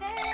Hey!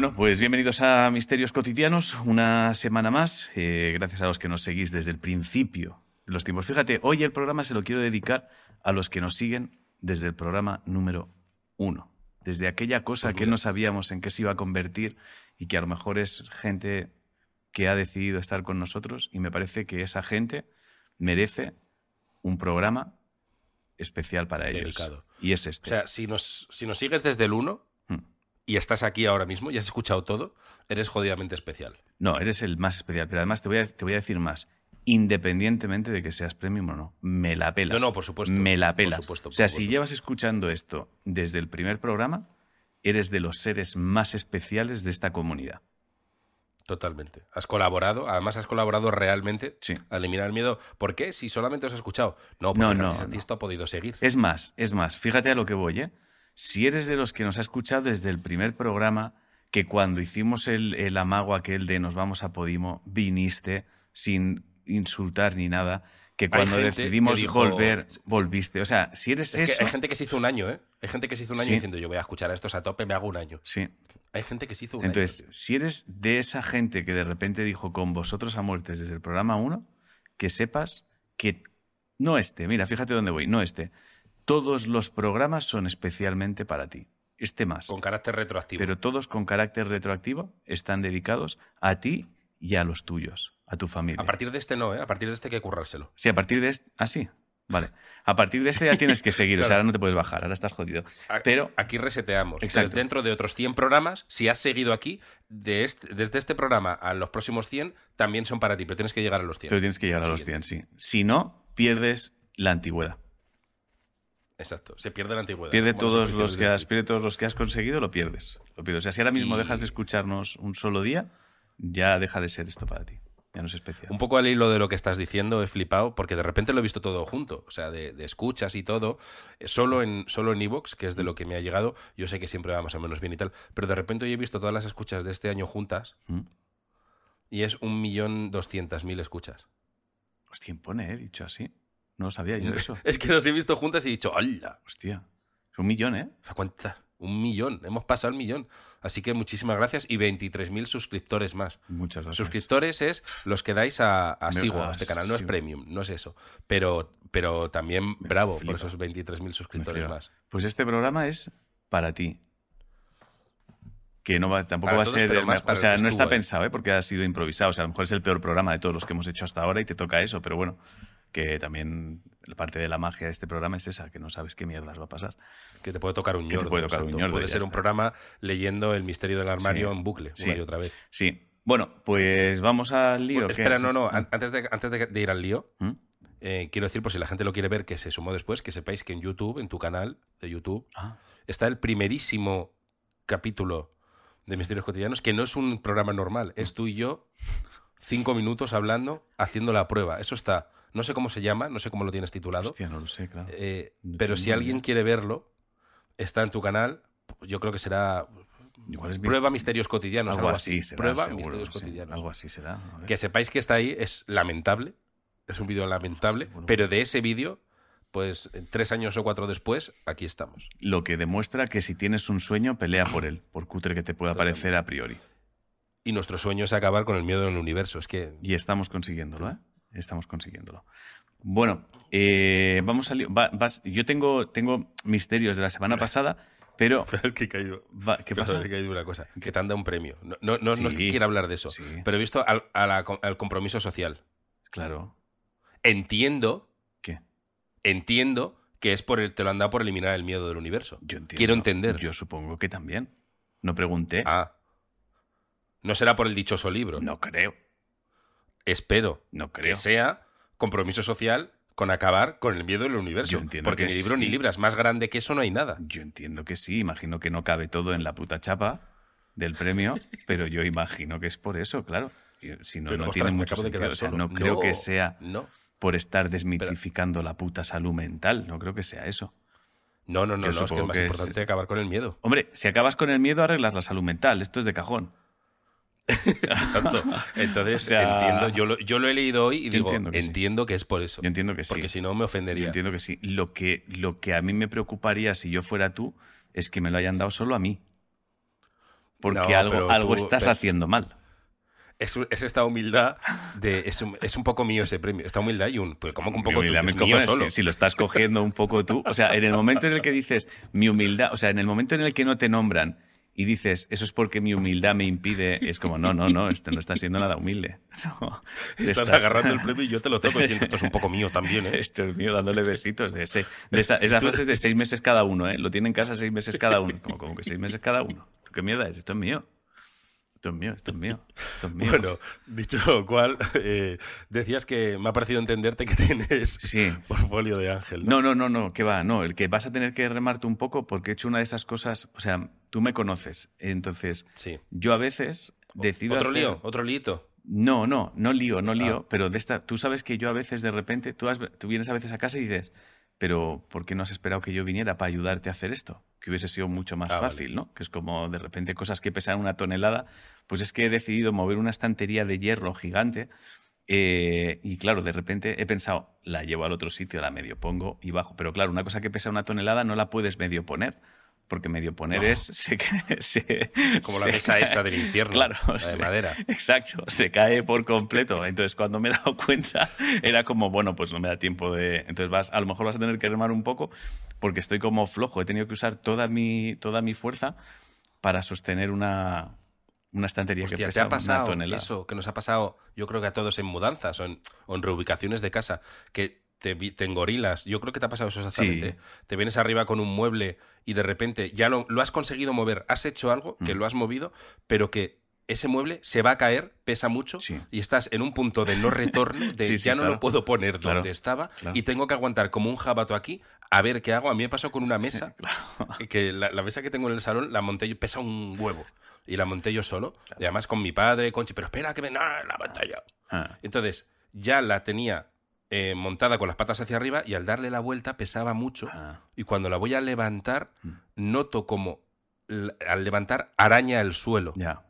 Bueno, pues bienvenidos a Misterios Cotidianos, una semana más. Eh, gracias a los que nos seguís desde el principio de los tiempos. Fíjate, hoy el programa se lo quiero dedicar a los que nos siguen desde el programa número uno. Desde aquella cosa Pues que no sabíamos en qué se iba a convertir y que a lo mejor es gente que ha decidido estar con nosotros y me parece que esa gente merece un programa especial para ellos. Y es O este. sea, si nos, si nos sigues desde el 1 Hmm. Y estás aquí ahora mismo y has escuchado todo, eres jodidamente especial. No, eres el más especial, pero además te voy a, te voy a decir más. Independientemente de que seas premium o no, me la pela. No, no, por supuesto. Me la Por pela. supuesto, o sea, por si llevas escuchando esto desde el primer programa, eres de los seres más especiales de esta comunidad. Totalmente. Has colaborado, además has colaborado realmente Sí. a eliminar el miedo. ¿Por qué? Si solamente os has escuchado. No, porque No, no, gracias a ti no. esto ha podido seguir. Es más, es más, fíjate a lo que voy, ¿eh? Si eres de los que nos ha escuchado desde el primer programa, que cuando hicimos el, el amago aquel de nos vamos a Podimo, viniste sin insultar ni nada, que cuando decidimos que dijo- volver, volviste. O sea, si eres Es eso... que hay gente que se hizo un año, ¿eh? Hay gente que se hizo un año Sí. diciendo yo voy a escuchar a estos a tope, me hago un año. Sí. Hay gente que se hizo un Entonces, año. si eres de esa gente que de repente dijo con vosotros a muertes desde el programa 1, que sepas que no este, mira, fíjate dónde voy, no este. Todos los programas son especialmente para ti. Este más. Con carácter retroactivo. Pero todos con carácter retroactivo están dedicados a ti y a los tuyos, a tu familia. A partir de este no, ¿eh? A partir de este hay que currárselo. Sí, a partir de este. Ah, sí. Vale. A partir de este ya tienes que seguir. O sea, ahora no te puedes bajar, ahora estás jodido. Pero aquí reseteamos. Exacto. Dentro de otros 100 programas, si has seguido aquí, de este- desde este programa a los próximos 100, también son para ti, pero tienes que llegar a los 100. Pero tienes que llegar a los 100, sí. Si no, pierdes la antigüedad. Exacto. Se pierde la antigüedad. Pierde todos, los que has, pierde todos los que has conseguido, lo pierdes. Lo pierdes. O sea, si ahora mismo Y- dejas de escucharnos un solo día, ya deja de ser esto para ti. Ya no es especial. Un poco al hilo de lo que estás diciendo, he flipado, porque de repente lo he visto todo junto. O sea, de, de escuchas y todo. eh, Solo en solo en Evox, que es de lo que me ha llegado. Yo sé que siempre va más o menos bien y tal. Pero de repente hoy he visto todas las escuchas de este año juntas. ¿Mm? Y es un millón doscientas mil escuchas. Hostia, pone, ¿eh? Dicho así. No lo sabía yo eso. Es que las he visto juntas y he dicho, ¡hala! Hostia. Es un millón, ¿eh? O sea, ¿cuántas? Un millón. Hemos pasado el millón. Así que muchísimas gracias y 23.000 suscriptores más. Muchas gracias. Suscriptores es los que dais a, a Me- Sigo, a este canal. No es premium, no es eso. Pero, pero también Me bravo flipa. por esos 23.000 Me suscriptores más. Pues este programa es para ti. Que no va, tampoco Para va a ser el más para O sea, no está pensado, ¿eh? porque ha sido improvisado. O sea, a lo mejor es el peor programa de todos los que hemos hecho hasta ahora y te toca eso, pero bueno, que también parte de la magia de este programa es esa, que no sabes qué mierdas va a pasar. Que te puede tocar un ñordo. puede tocar un ñordo, Puede ser un programa leyendo El misterio del armario Sí. en bucle, Sí. una y otra vez. Sí. Bueno, pues vamos al lío. Espera, no, no. an- Antes de, antes de, de ir al lío, ¿Mm? eh, quiero decir, por si la gente lo quiere ver, que se sumó después, que sepáis que en YouTube, en tu canal de YouTube, Ah, está el primerísimo capítulo de Misterios Cotidianos, que no es un programa normal, es tú y yo, cinco minutos hablando, haciendo la prueba. Eso está, no sé cómo se llama, no sé cómo lo tienes titulado, hostia, no lo sé, claro. eh, no pero si alguien idea. quiere verlo, está en tu canal, yo creo que será Igual es mis- Prueba Misterios Cotidianos, algo algo así así. será, Prueba seguro, Misterios sí, Cotidianos. Algo así será. Que sepáis que está ahí, es lamentable, es un vídeo lamentable, pero de ese vídeo, pues tres años o cuatro después, aquí estamos. Lo que demuestra que si tienes un sueño, pelea por él, por cutre que te pueda parecer a priori. Y nuestro sueño es acabar con el miedo en el universo. Es que Y estamos consiguiéndolo, ¿eh? Estamos consiguiéndolo. Bueno, eh, vamos a... va- vas- yo tengo, tengo misterios de la semana pasada, pero... Pero que he caído. va- ¿Qué pero pasa? he caído una cosa. Que te han dado un premio. No, no, no, no es que Sí. quiera hablar de eso. Sí. Pero he visto al, a la- al compromiso social. Claro. Entiendo, ¿Qué? entiendo que es por el, te lo han dado por eliminar el miedo del universo. Yo entiendo. Quiero entender. Yo supongo que también. No pregunté. Ah. No será por el dichoso libro. No creo. Espero No creo. que sea compromiso social con acabar con el miedo del universo. Yo entiendo Porque que ni libro ni libras, más grande que eso no hay nada. Yo entiendo que sí. Imagino que no cabe todo en la puta chapa del premio, pero yo imagino que es por eso, claro. Si no, Pero, no ostras, tiene mucho sentido. O sea, no creo No, que sea no. por estar desmitificando la puta salud mental. No creo que sea eso. No, no, no, Yo no, es que es más que es- importante acabar con el miedo. Hombre, si acabas con el miedo, arreglas la salud mental. Esto es de cajón. Exacto. Entonces, O sea- entiendo, yo lo, yo lo he leído hoy y digo, entiendo entiendo que es por eso. Yo entiendo que sí. Porque si no me Yo ofendería. entiendo que sí. Lo que, lo que a mí me preocuparía si yo fuera tú es que me lo hayan dado solo a mí. Porque No, algo, tú- estás pero- haciendo mal. Es, es esta humildad de. Es un, es un poco mío ese premio. Esta humildad y un. Pues como que un poco Mi humildad mío cojones, solo. Si, si lo estás cogiendo un poco tú. O sea, en el momento en el que dices mi humildad, o sea, en el momento en el que no te nombran y dices eso es porque mi humildad me impide, es como no, no, no, esto no está siendo nada humilde. No, Estás, agarrando el premio y yo te lo toco diciendo esto es un poco mío también, ¿eh? Esto es mío dándole besitos. De ese, de esa, esa frase es de seis meses cada uno, ¿eh? Lo tiene en casa seis meses cada uno. Como, como que seis meses cada uno. ¿Tú ¿Qué mierda es? Esto es mío. Esto es mío, esto es mío. Esto es mío. Bueno, dicho lo cual, eh, decías que me ha parecido entenderte que tienes Sí. portfolio de Ángel. ¿no? No, no, no, no, que va, no, el que vas a tener que remarte un poco porque he hecho una de esas cosas, o sea, tú me conoces, entonces Sí. yo a veces decido ¿Otro hacer- lío? ¿Otro lío? No, no, no lío, no lío, Ah. pero de esta, tú sabes que yo a veces de repente, tú, has- tú vienes a veces a casa y dices, pero ¿por qué no has esperado que yo viniera para ayudarte a hacer esto? Que hubiese sido mucho más Ah, vale. fácil, ¿no? Que es como de repente cosas que pesan una tonelada, pues es que he decidido mover una estantería de hierro gigante eh, y claro, de repente he pensado, la llevo al otro sitio, la medio pongo y bajo, pero claro, una cosa que pesa una tonelada no la puedes medio poner. Porque medio poner es. Se, se- Como la mesa cae. esa del infierno. Claro, la de se- madera. Exacto, se cae por completo. Entonces, cuando me he dado cuenta, era como, bueno, pues no me da tiempo de. Entonces, vas, a lo mejor vas a tener que remar un poco porque estoy como flojo. He tenido que usar toda mi, toda mi fuerza para sostener una, una estantería que Hostia, ¿te pesa ha pasado una tonelada. eso que nos ha pasado, yo creo que a todos en mudanzas o en, o en reubicaciones de casa, que te, te engorilas? Yo creo que te ha pasado eso exactamente. Sí. Te vienes arriba con un mueble y de repente ya lo, lo has conseguido mover, has hecho algo que Mm. lo has movido, pero que ese mueble se va a caer, pesa mucho Sí. y estás en un punto de no retorno, de Sí, sí, ya no claro. lo puedo poner Claro, donde estaba claro. y tengo que aguantar como un jabato aquí a ver qué hago. A mí me pasó con una mesa que la, la mesa que tengo en el salón la monté yo, pesa un huevo. Y la monté yo solo. Y además con mi padre, Conchi, pero espera que me... No, la monté yo. Ah, Entonces, ya la tenía eh, montada con las patas hacia arriba y al darle la vuelta pesaba mucho. ah, Y cuando la voy a levantar, Mm. noto como al levantar araña el suelo. ya.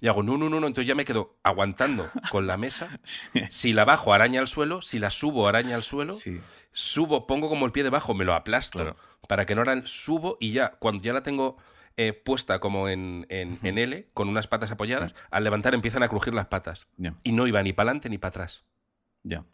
Y hago, no, no, no, no. Entonces ya me quedo aguantando con la mesa. Sí. Si la bajo, araña al suelo. Si la subo, araña al suelo. Sí. Subo, pongo como el pie debajo, me lo aplasto Claro. para que no era subo y ya, cuando ya la tengo eh, puesta como en, en- en L, con unas patas apoyadas, al levantar empiezan a crujir las patas. Y no iba ni para adelante ni para atrás. Ya.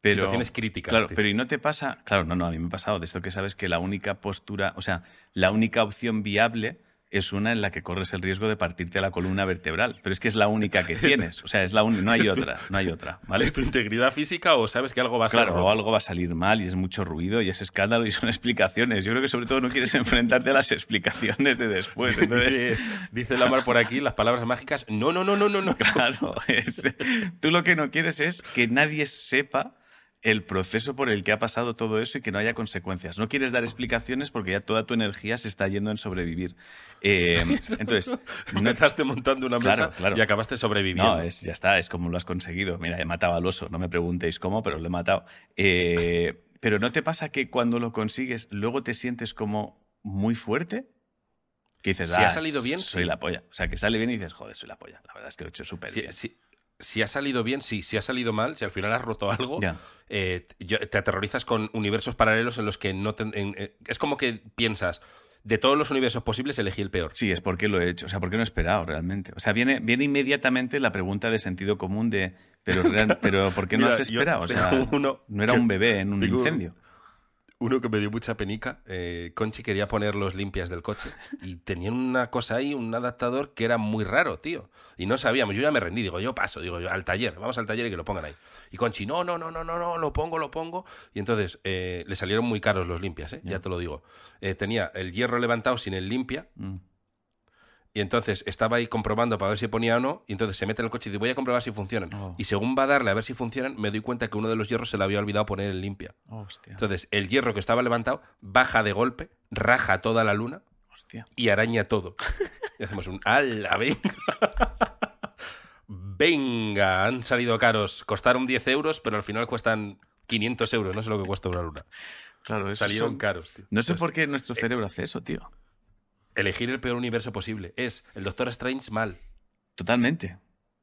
Pero, Situaciones críticas. Claro, tío. pero ¿y no te pasa? Claro, no, no, a mí me ha pasado de esto que sabes que la única postura, o sea, la única opción viable es una en la que corres el riesgo de partirte la columna vertebral. Pero es que es la única que tienes. O sea, es la única, no hay otra, no hay otra, ¿vale? ¿Es tu integridad física o sabes que algo va a ser Claro, o algo va a salir mal y es mucho ruido y es escándalo y son explicaciones. Yo creo que sobre todo no quieres enfrentarte a las explicaciones de después. Entonces, Dice, dice Lamar por aquí las palabras mágicas. No, no, no, no, no, no. Claro, es- tú lo que no quieres es que nadie sepa el proceso por el que ha pasado todo eso y que no haya consecuencias. No quieres dar explicaciones porque ya toda tu energía se está yendo en sobrevivir. Eh, entonces, no, Empezaste montando una mesa Claro, claro. y acabaste sobreviviendo. no, es, ya está, es como lo has conseguido. Mira, he matado al oso, no me preguntéis cómo, pero lo he matado. Eh, pero ¿no te pasa que cuando lo consigues luego te sientes como muy fuerte? Que dices, Si ha "Ah, salido bien, soy sí. la polla. O sea, que sale bien y dices, joder, soy la polla. La verdad es que lo he hecho súper bien. si- si ha salido bien, sí. Si ha salido mal, si al final has roto algo, eh, te aterrorizas con universos paralelos en los que no te- en- eh, es como que piensas, de todos los universos posibles elegí el peor. Sí, es porque lo he hecho. O sea, porque no he esperado realmente. O sea, viene, viene inmediatamente la pregunta de sentido común de, pero, real- pero ¿por qué no Mira, has yo esperado? O sea, uno no era un bebé en un incendio. Uno que me dio mucha penica, eh, Conchi quería poner los limpias del coche y tenían una cosa ahí, un adaptador que era muy raro, tío. Y no sabíamos, yo ya me rendí, digo, yo paso, digo, yo al taller, vamos al taller y que lo pongan ahí. Y Conchi, no, no, no, no, no, no, lo pongo, lo pongo. Y entonces eh, le salieron muy caros los limpias, ¿eh? ya te lo digo. Eh, tenía el hierro levantado sin el limpia Mm. Y entonces estaba ahí comprobando para ver si ponía o no. Y entonces se mete en el coche y dice, voy a comprobar si funcionan. Oh. Y según va a darle a ver si funcionan, me doy cuenta que uno de los hierros se le había olvidado poner el limpia. Hostia. Entonces, el hierro que estaba levantado baja de golpe, raja toda la luna Hostia. y araña todo. Y hacemos un ¡Ala, venga! venga, han salido caros, costaron 10 euros, pero al final cuestan 500 euros, no sé lo que cuesta una luna. Claro, Salieron son- caros, tío. No sé por qué nuestro cerebro hace eso, tío. Elegir el peor universo posible. Es el Doctor Strange mal. Totalmente.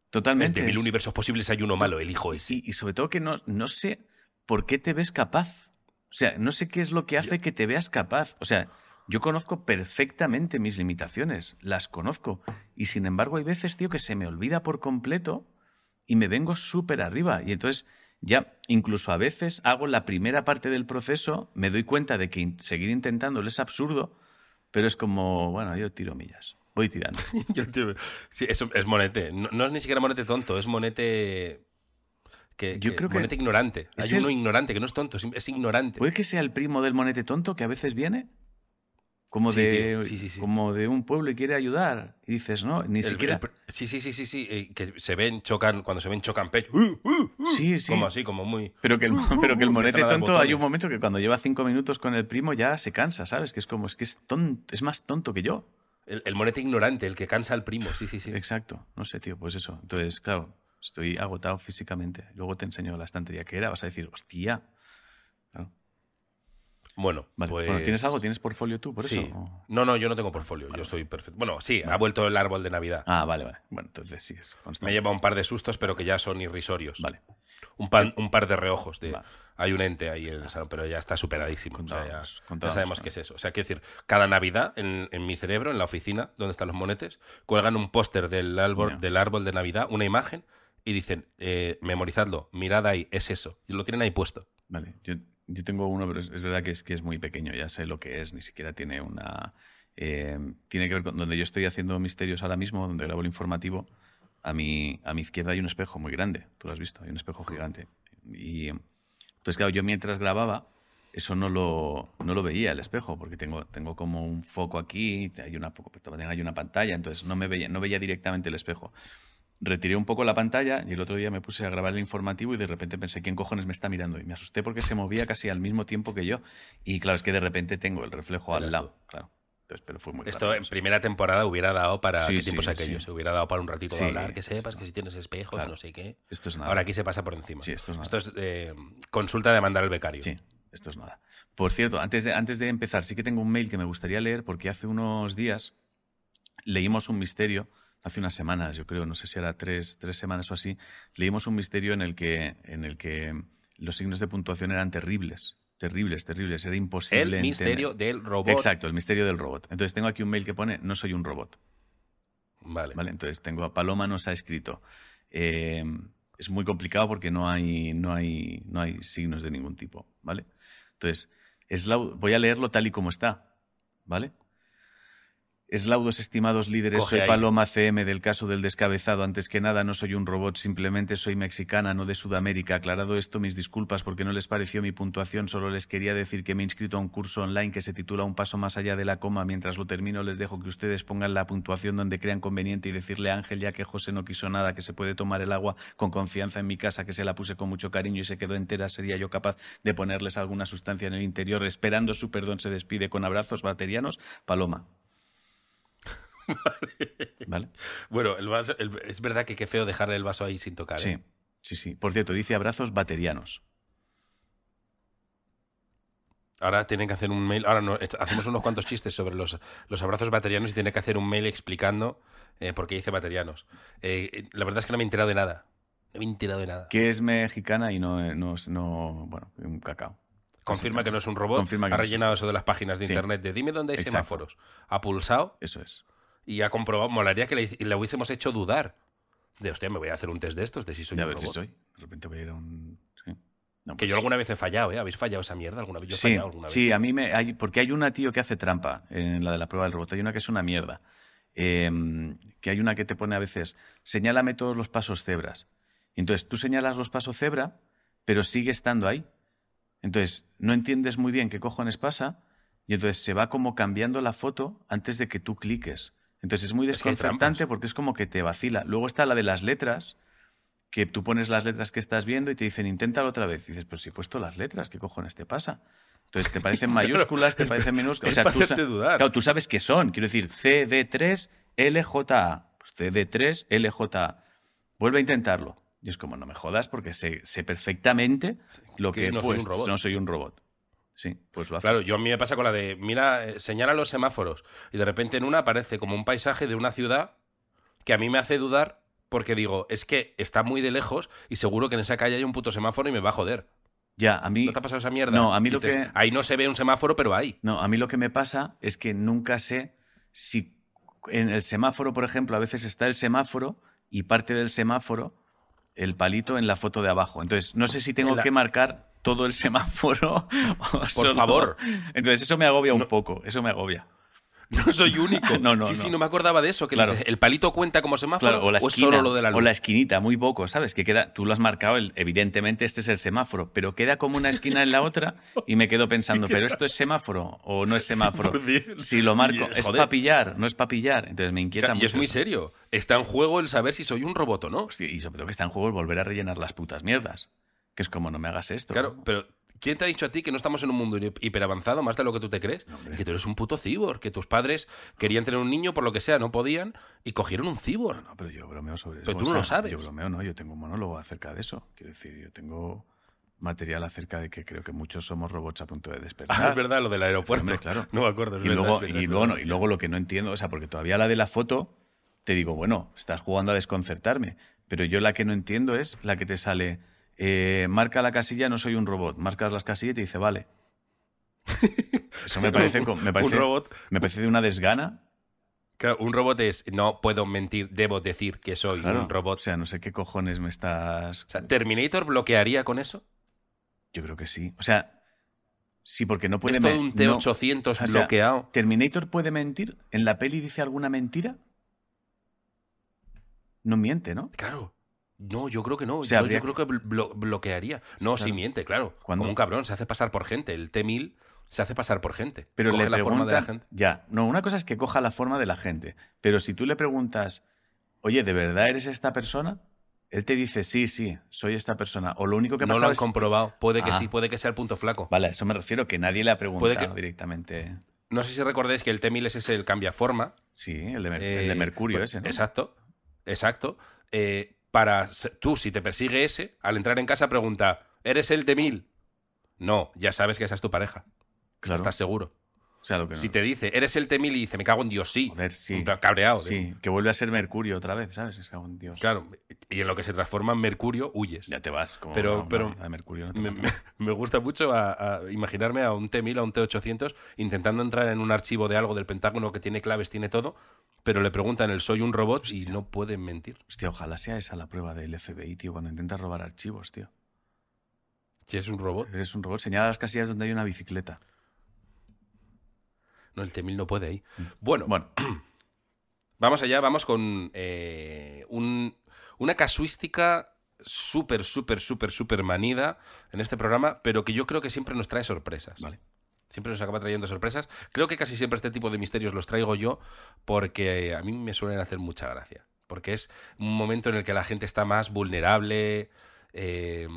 Totalmente. de mil universos posibles hay uno malo, elijo ese. Y, y sobre todo que no, no sé por qué te ves capaz. O sea, no sé qué es lo que hace que te veas capaz. O sea, yo conozco perfectamente mis limitaciones, las conozco. Y sin embargo hay veces, tío, que se me olvida por completo y me vengo súper arriba. Y entonces ya incluso a veces hago la primera parte del proceso, me doy cuenta de que seguir intentándolo es absurdo, pero es como, bueno, yo tiro millas. Voy tirando. Yo, tío, sí, eso es monete. No, no es ni siquiera monete tonto, es monete. Que, Yo que- creo que monete ignorante. es Hay uno ignorante, que no es tonto, es ignorante. ¿Puede que sea el primo del monete tonto que a veces viene? Como, Sí, de, sí, sí, sí. como de un pueblo y quiere ayudar. Y dices, no, ni El- siquiera. el sí, sí, sí, sí, sí. eh, Que se ven, chocan, cuando se ven, chocan pecho. ¡Uh, uh, uh! Sí, sí. Como así, como muy. Pero que el, pero que el monete tonto, hay un momento que cuando lleva cinco minutos con el primo ya se cansa, ¿sabes? Que es como, es que es tonto, es más tonto que yo. El, el monete ignorante, el que cansa al primo. Sí, sí, sí. Exacto. No sé, tío, pues eso. Entonces, claro, estoy agotado físicamente. Luego te enseño la estantería que era. Vas a decir, hostia. Bueno, Vale. pues. Bueno, ¿tienes algo? ¿Tienes portfolio tú por Sí. eso? ¿O? No, no, yo no tengo portfolio. Yo soy perfecto. Bueno, sí, ha vuelto el árbol de Navidad. Ah, vale, vale. Bueno, entonces sí es Me constante. lleva un par de sustos, pero que ya son irrisorios. Vale. Un, pan- un par de reojos. De. Hay un ente ahí en el salón, pero ya está superadísimo. O sea, ya, sabemos qué es eso. O sea, quiero decir, cada Navidad en, en mi cerebro, en la oficina, donde están los monetes, cuelgan un póster del árbol, del árbol de Navidad, una imagen, y dicen, eh, memorizadlo, mirad ahí, es eso. Y lo tienen ahí puesto. Vale, yo, yo tengo uno, pero es, verdad que es, que es muy pequeño, ya sé lo que es, ni siquiera tiene una... eh, tiene que ver con donde yo estoy haciendo misterios ahora mismo, donde grabo el informativo, a mi, a mi izquierda hay un espejo muy grande, tú lo has visto, hay un espejo gigante. Y entonces, claro, yo mientras grababa, eso no lo, no lo veía el espejo, porque tengo, tengo como un foco aquí, hay una, también hay una pantalla, entonces no, me veía, no veía directamente el espejo retiré un poco la pantalla y el otro día me puse a grabar el informativo y de repente pensé, ¿quién cojones me está mirando? Y me asusté porque se movía casi al mismo tiempo que yo. Y claro, es que de repente tengo el reflejo al lado. tú. Claro. Entonces, pero fue muy Esto en primera temporada hubiera dado para... Sí, ¿Qué tiempos sí, aquellos? Se hubiera dado para un ratito de hablar, que sepas esto. que si tienes espejos, Claro. no sé qué. Esto es nada. Ahora aquí se pasa por encima. Sí, esto es nada. Esto es eh, consulta de mandar al becario. Sí, esto es nada. Por cierto, antes de, antes de empezar, sí que tengo un mail que me gustaría leer porque hace unos días leímos un misterio, hace unas semanas, yo creo, no sé si era tres, tres semanas o así, leímos un misterio en el que, en el que los signos de puntuación eran terribles, terribles, terribles, era imposible. El entender. misterio del robot. Exacto, el misterio del robot. Entonces tengo aquí un mail que pone, no soy un robot. Vale. ¿vale? Entonces tengo a Paloma nos ha escrito. eh, es muy complicado porque no hay, no hay, no hay signos de ningún tipo, ¿vale? Entonces, es lau- voy a leerlo tal y como está, ¿vale? Eslaudos, estimados líderes, Coge soy. Paloma CM del caso del descabezado. Antes que nada, no soy un robot, simplemente soy mexicana, no de Sudamérica. Aclarado esto, mis disculpas porque no les pareció mi puntuación. Solo les quería decir que me he inscrito a un curso online que se titula Un paso más allá de la coma. Mientras lo termino, les dejo que ustedes pongan la puntuación donde crean conveniente y decirle a Ángel, ya que José no quiso nada, que se puede tomar el agua con confianza en mi casa, que se la puse con mucho cariño y se quedó entera. Sería yo capaz de ponerles alguna sustancia en el interior. Esperando su perdón, se despide con abrazos baterianos. Paloma. ¿Vale? Bueno, el vaso, el- es verdad que qué feo dejarle el vaso ahí sin tocar. Sí, ¿eh? sí, sí. Por cierto, dice abrazos baterianos. Ahora tienen que hacer un mail. Ahora no, hacemos unos cuantos chistes sobre los, los abrazos baterianos y tiene que hacer un mail explicando eh, por qué dice baterianos. Eh, la verdad es que no me he enterado de nada. No me he enterado de nada. Que es mexicana y no, no, es- no bueno, un cacao. Confirma que no es un robot. Confirma que ha no es un- rellenado eso de las páginas de Sí. internet de dime dónde hay Exacto. semáforos. Ha pulsado Eso es. Y ha comprobado. Molaría que le, le hubiésemos hecho dudar. De hostia, me voy a hacer un test de estos, de si soy a ver si soy. De repente voy a ir a un. Sí. No, Que pues- yo alguna vez he fallado, ¿eh? ¿Habéis fallado esa mierda alguna vez? Yo he sí, fallado alguna vez. sí, a mí me. Hay, porque hay una, tío, que hace trampa en la de la prueba del robot. Hay una que es una mierda. Eh, que hay una que te pone a veces. Señálame todos los pasos cebras. Y entonces tú señalas los pasos cebra, pero sigue estando ahí. Entonces no entiendes muy bien qué cojones pasa. Y entonces se va como cambiando la foto antes de que tú cliques. Entonces es muy Es que hay desconcertante porque es como que te vacila. Luego está la de las letras, que tú pones las letras que estás viendo y te dicen, inténtalo otra vez. Y dices, pero si he puesto las letras, ¿qué cojones te pasa? Entonces te parecen mayúsculas, te parecen minúsculas. es O sea, tú, dudar. claro, tú sabes qué son. Quiero decir, CD3 LJA. Pues CD3 LJA. vuelve a intentarlo. Y es como, no me jodas porque sé, sé perfectamente lo que que, he no soy un puesto. robot. No soy un robot. Sí, pues lo hace. Claro, yo a mí me pasa con la de, mira, eh, señala los semáforos y de repente en una aparece como un paisaje de una ciudad que a mí me hace dudar porque digo, es que está muy de lejos y seguro que en esa calle hay un puto semáforo y me va a joder. Ya, a mí, ¿No te ha pasado esa mierda? No, a mí lo que- Ahí no se ve un semáforo, pero hay. no, a mí lo que me pasa es que nunca sé si en el semáforo, por ejemplo, a veces está el semáforo y parte del semáforo el palito en la foto de abajo. Entonces, no sé si tengo la- que marcar todo el semáforo Por solo- favor. Entonces, eso me agobia un poco, eso me agobia. No soy único. No, no, sí, no. sí, no me acordaba de eso. Que Claro. dices, el palito cuenta como semáforo Claro, o la es esquina, solo lo de la luz. o la esquinita, muy poco, ¿sabes? Que queda, tú lo has marcado, el- evidentemente este es el semáforo, pero queda como una esquina en la otra y me quedo pensando, ¿pero esto es semáforo o no es semáforo? Por Dios. Si lo marco, Y, es para pillar, no es para pillar. Entonces me inquieta y mucho. es muy eso. serio. Está en juego el saber si soy un robot o no. Hostia, y sobre todo que está en juego el volver a rellenar las putas mierdas. Que es como, no me hagas esto. Claro, ¿no? pero ¿quién te ha dicho a ti que no estamos en un mundo hiperavanzado más de lo que tú te crees? hombre. que tú eres un puto cibor, que tus padres querían tener un niño por lo que sea, no podían y cogieron un cibor. No, pero yo bromeo sobre eso. Pero tú o no lo sabes. Yo bromeo, no, yo tengo un monólogo acerca de eso. Quiero decir, yo tengo material acerca de que creo que muchos somos robots a punto de despertar. Ah, es verdad, lo del aeropuerto. Hombre, claro. No me acuerdo. es y verdad, luego, es verdad, y, luego, no, y luego lo que no entiendo, o sea, porque todavía la de la foto, te digo, bueno, estás jugando a desconcertarme, pero yo la que no entiendo es la que te sale, eh, marca la casilla, no soy un robot, marcas las casillas y te dice, vale. Eso me parece, me parece, un robot. me parece de una desgana. Claro, un robot es no puedo mentir, debo decir que soy Claro, un robot. O sea, no sé qué cojones me estás... O sea, ¿Terminator bloquearía con eso? Yo creo que sí. O sea, sí, porque no puede... ¿Es todo un no- T-800 o sea, bloqueado? ¿Terminator puede mentir? ¿En la peli dice alguna mentira? No miente, ¿no? Claro. No, yo creo que no. sea, yo, creo que blo- bloquearía. No, sí claro. miente, claro. ¿Cuándo? Como un cabrón, se hace pasar por gente. El T-1000 se hace pasar por gente. Pero Coge le la forma de la gente. ya, no, una cosa es que coja la forma de la gente, pero si tú le preguntas, oye, ¿de verdad eres esta persona? Él te dice, sí, sí, soy esta persona. O lo único que No pasa lo han es... comprobado. Puede que Ah. sí, puede que sea el punto flaco. Vale, a eso me refiero, que nadie le ha preguntado Puede que- directamente. No sé si recordáis que el T-1000 es ese el cambiaforma. Sí, el de, Mer- Eh, el de Mercurio pues, ese, ¿no? Exacto, exacto. Eh, para tú, si te persigue ese, al entrar en casa pregunta, ¿eres el T-1000? No, ya sabes que esa es tu pareja. Claro. Estás seguro. O sea, lo que no- Si te dice, ¿eres el T-1000? y dice, me cago en Dios, sí. Joder, sí. En Cabreado. Sí, que vuelve a ser Mercurio otra vez, ¿sabes? Es como un dios. Claro. Y en lo que se transforma en Mercurio, huyes. Ya te vas. Como, Pero- no, pero de Mercurio no te Me, me- gusta mucho a, a imaginarme a un T-1000, a un T-800, intentando entrar en un archivo de algo del Pentágono que tiene claves, tiene todo, pero le preguntan el soy un robot y no pueden mentir. Hostia, ojalá sea esa la prueba del FBI, tío, cuando intentas robar archivos, tío. Si es un robot, Eres un robot, señala las casillas donde hay una bicicleta. No, el T-1000 no puede ahí. Bueno, Bueno, vamos allá, vamos con eh, un- una casuística súper, súper, súper, súper manida en este programa, pero que yo creo que siempre nos trae sorpresas. vale. Siempre nos acaba trayendo sorpresas. Creo que casi siempre este tipo de misterios los traigo yo porque a mí me suelen hacer mucha gracia. Porque es un momento en el que la gente está más vulnerable. Eh,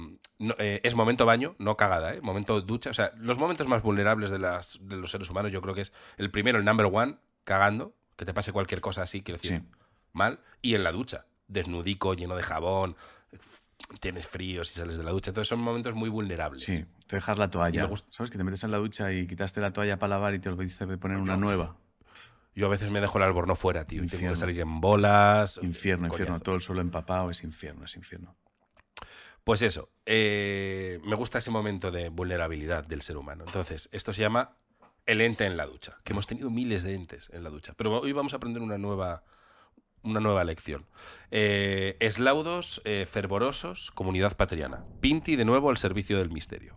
no- eh, es momento baño, no cagada, ¿eh? momento ducha. O sea, los momentos más vulnerables de, las, de los seres humanos yo creo que es el primero, el number one, cagando, que te pase cualquier cosa así, quiero decir, Sí. mal. Y en la ducha, desnudico, lleno de jabón, tienes frío si sales de la ducha. Entonces son momentos muy vulnerables. Sí, te dejas la toalla. Y me gusta- ¿Sabes? Que te metes en la ducha y quitaste la toalla para lavar y te olvidaste de poner una nueva. Yo a veces me dejo el albornoz fuera, tío. Y tengo Infierno. que salir en bolas. Infierno, infierno. Todo el suelo empapado es infierno, es infierno. Pues eso. eh, me gusta ese momento de vulnerabilidad del ser humano. Entonces, esto se llama el ente en la ducha. Que hemos tenido miles de entes en la ducha. Pero hoy vamos a aprender una nueva, una nueva lección. Eh, eslaudos eh, fervorosos, comunidad patriana. Pinti de nuevo al servicio del misterio.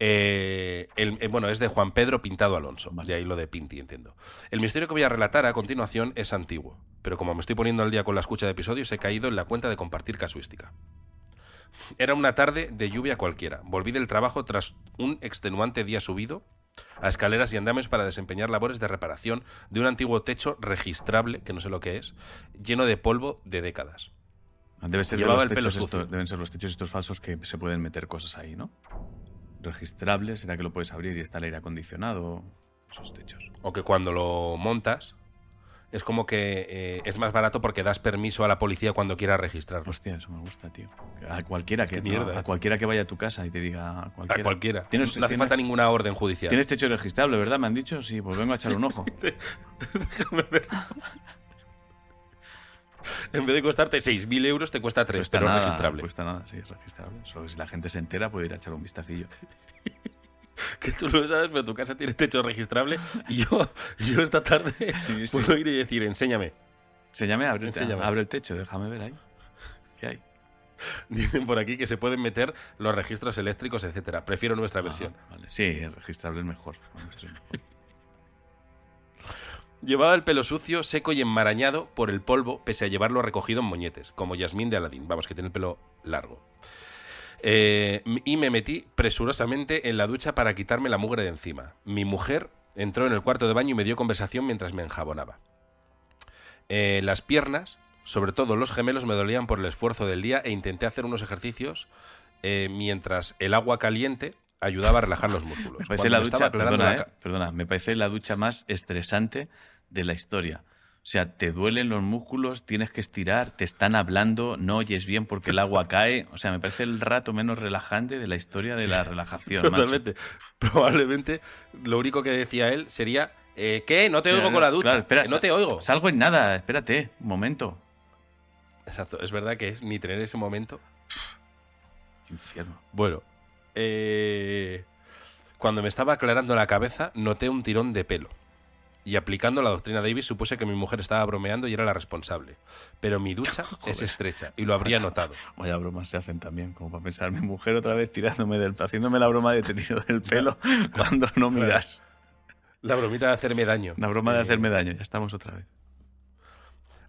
Eh, el- eh, bueno, es de Juan Pedro Pintado Alonso, de ahí lo de Pinti, entiendo. El misterio que voy a relatar a continuación es antiguo, pero como me estoy poniendo al día con la escucha de episodios, he caído en la cuenta de compartir casuística. Era una tarde de lluvia cualquiera. Volví del trabajo tras un extenuante día subido a escaleras y andamios para desempeñar labores de reparación de un antiguo techo registrable, que no sé lo que es, lleno de polvo de décadas. Debe ser de Llevaba los el pelo deben ser los techos estos falsos que se pueden meter cosas ahí, ¿no? Registrables, será que lo puedes abrir y está el aire acondicionado. Esos techos. O que cuando lo montas, es como que eh, es más barato porque das permiso a la policía cuando quiera registrarlo. Hostia, eso me gusta, tío. A cualquiera que, mierda, no, a eh. cualquiera que vaya a tu casa y te diga a cualquiera. A cualquiera. ¿Tienes, no hace tienes- falta ninguna orden judicial. Tienes techo registrable, ¿verdad? Me han dicho. Sí, pues vengo a echar un ojo. En vez de costarte 6.000 euros, te cuesta 3, Cuesta pero es nada, registrable. Cuesta nada, sí, es registrable. Solo que si la gente se entera puede ir a echar un vistacillo. Que tú lo sabes, pero tu casa tiene techo registrable. Y yo, yo esta tarde Sí, sí. puedo ir y decir, enséñame. Enséñame, abre, Enséñame. abre el techo, déjame ver ahí. ¿Qué hay? Dicen por aquí que se pueden meter los registros eléctricos, etcétera. Prefiero nuestra versión. Ajá, vale. Sí, el registrable es mejor. Llevaba el pelo sucio, seco y enmarañado por el polvo, pese a llevarlo recogido en moñetes, como Yasmín de Aladín. Vamos, que tiene el pelo largo. Eh, y me metí presurosamente en la ducha para quitarme la mugre de encima. Mi mujer entró en el cuarto de baño y me dio conversación mientras me enjabonaba. Eh, las piernas, sobre todo los gemelos, me dolían por el esfuerzo del día e intenté hacer unos ejercicios eh, mientras el agua caliente ayudaba a relajar los músculos. Me parece la ducha, perdona, la perdona, me parece la ducha más estresante de la historia. O sea, te duelen los músculos, tienes que estirar, te están hablando, no oyes bien porque el agua cae. O sea, me parece el rato menos relajante de la historia de la relajación. macho. Totalmente. Probablemente lo único que decía él sería, eh, ¿qué? No te oigo con la ducha. claro, espera, que no te oigo. Salgo en nada, espérate, un momento. Exacto, es verdad que es ni tener ese momento. Infierno. Bueno, eh, cuando me estaba aclarando la cabeza, noté un tirón de pelo. Y aplicando la doctrina Davis, supuse que mi mujer estaba bromeando y era la responsable. Pero mi ducha es estrecha y lo habría notado. Vaya bromas se hacen también, como para pensar, mi mujer otra vez tirándome del haciéndome la broma de te tiro del pelo cuando no miras. La bromita de hacerme daño. La broma de Eh, hacerme daño, ya estamos otra vez.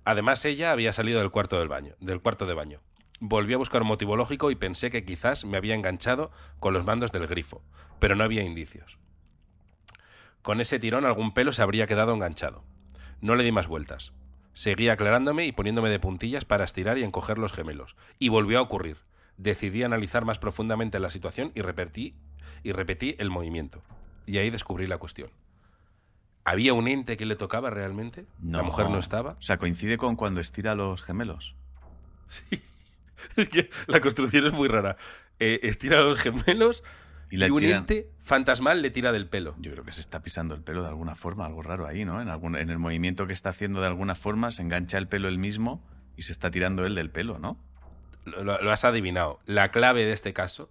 Además, ella había salido del cuarto del baño, del cuarto de baño. Volví a buscar un motivo lógico y pensé que quizás me había enganchado con los mandos del grifo, pero no había indicios. Con ese tirón algún pelo se habría quedado enganchado. No le di más vueltas. Seguí aclarándome y poniéndome de puntillas para estirar y encoger los gemelos. Y volvió a ocurrir. Decidí analizar más profundamente la situación y repetí, y repetí el movimiento. Y ahí descubrí la cuestión. ¿Había un ente que le tocaba realmente? ¿La mujer no estaba? O sea, coincide con cuando estira los gemelos. Es que la construcción es muy rara. Eh, estira los gemelos Y y, un ente fantasmal le tira del pelo. Yo creo que se está pisando el pelo de alguna forma, algo raro ahí, ¿no? En, algún, en el movimiento que está haciendo de alguna forma se engancha el pelo él mismo y se está tirando él del pelo, ¿no? Lo, lo- lo has adivinado. La clave de este caso,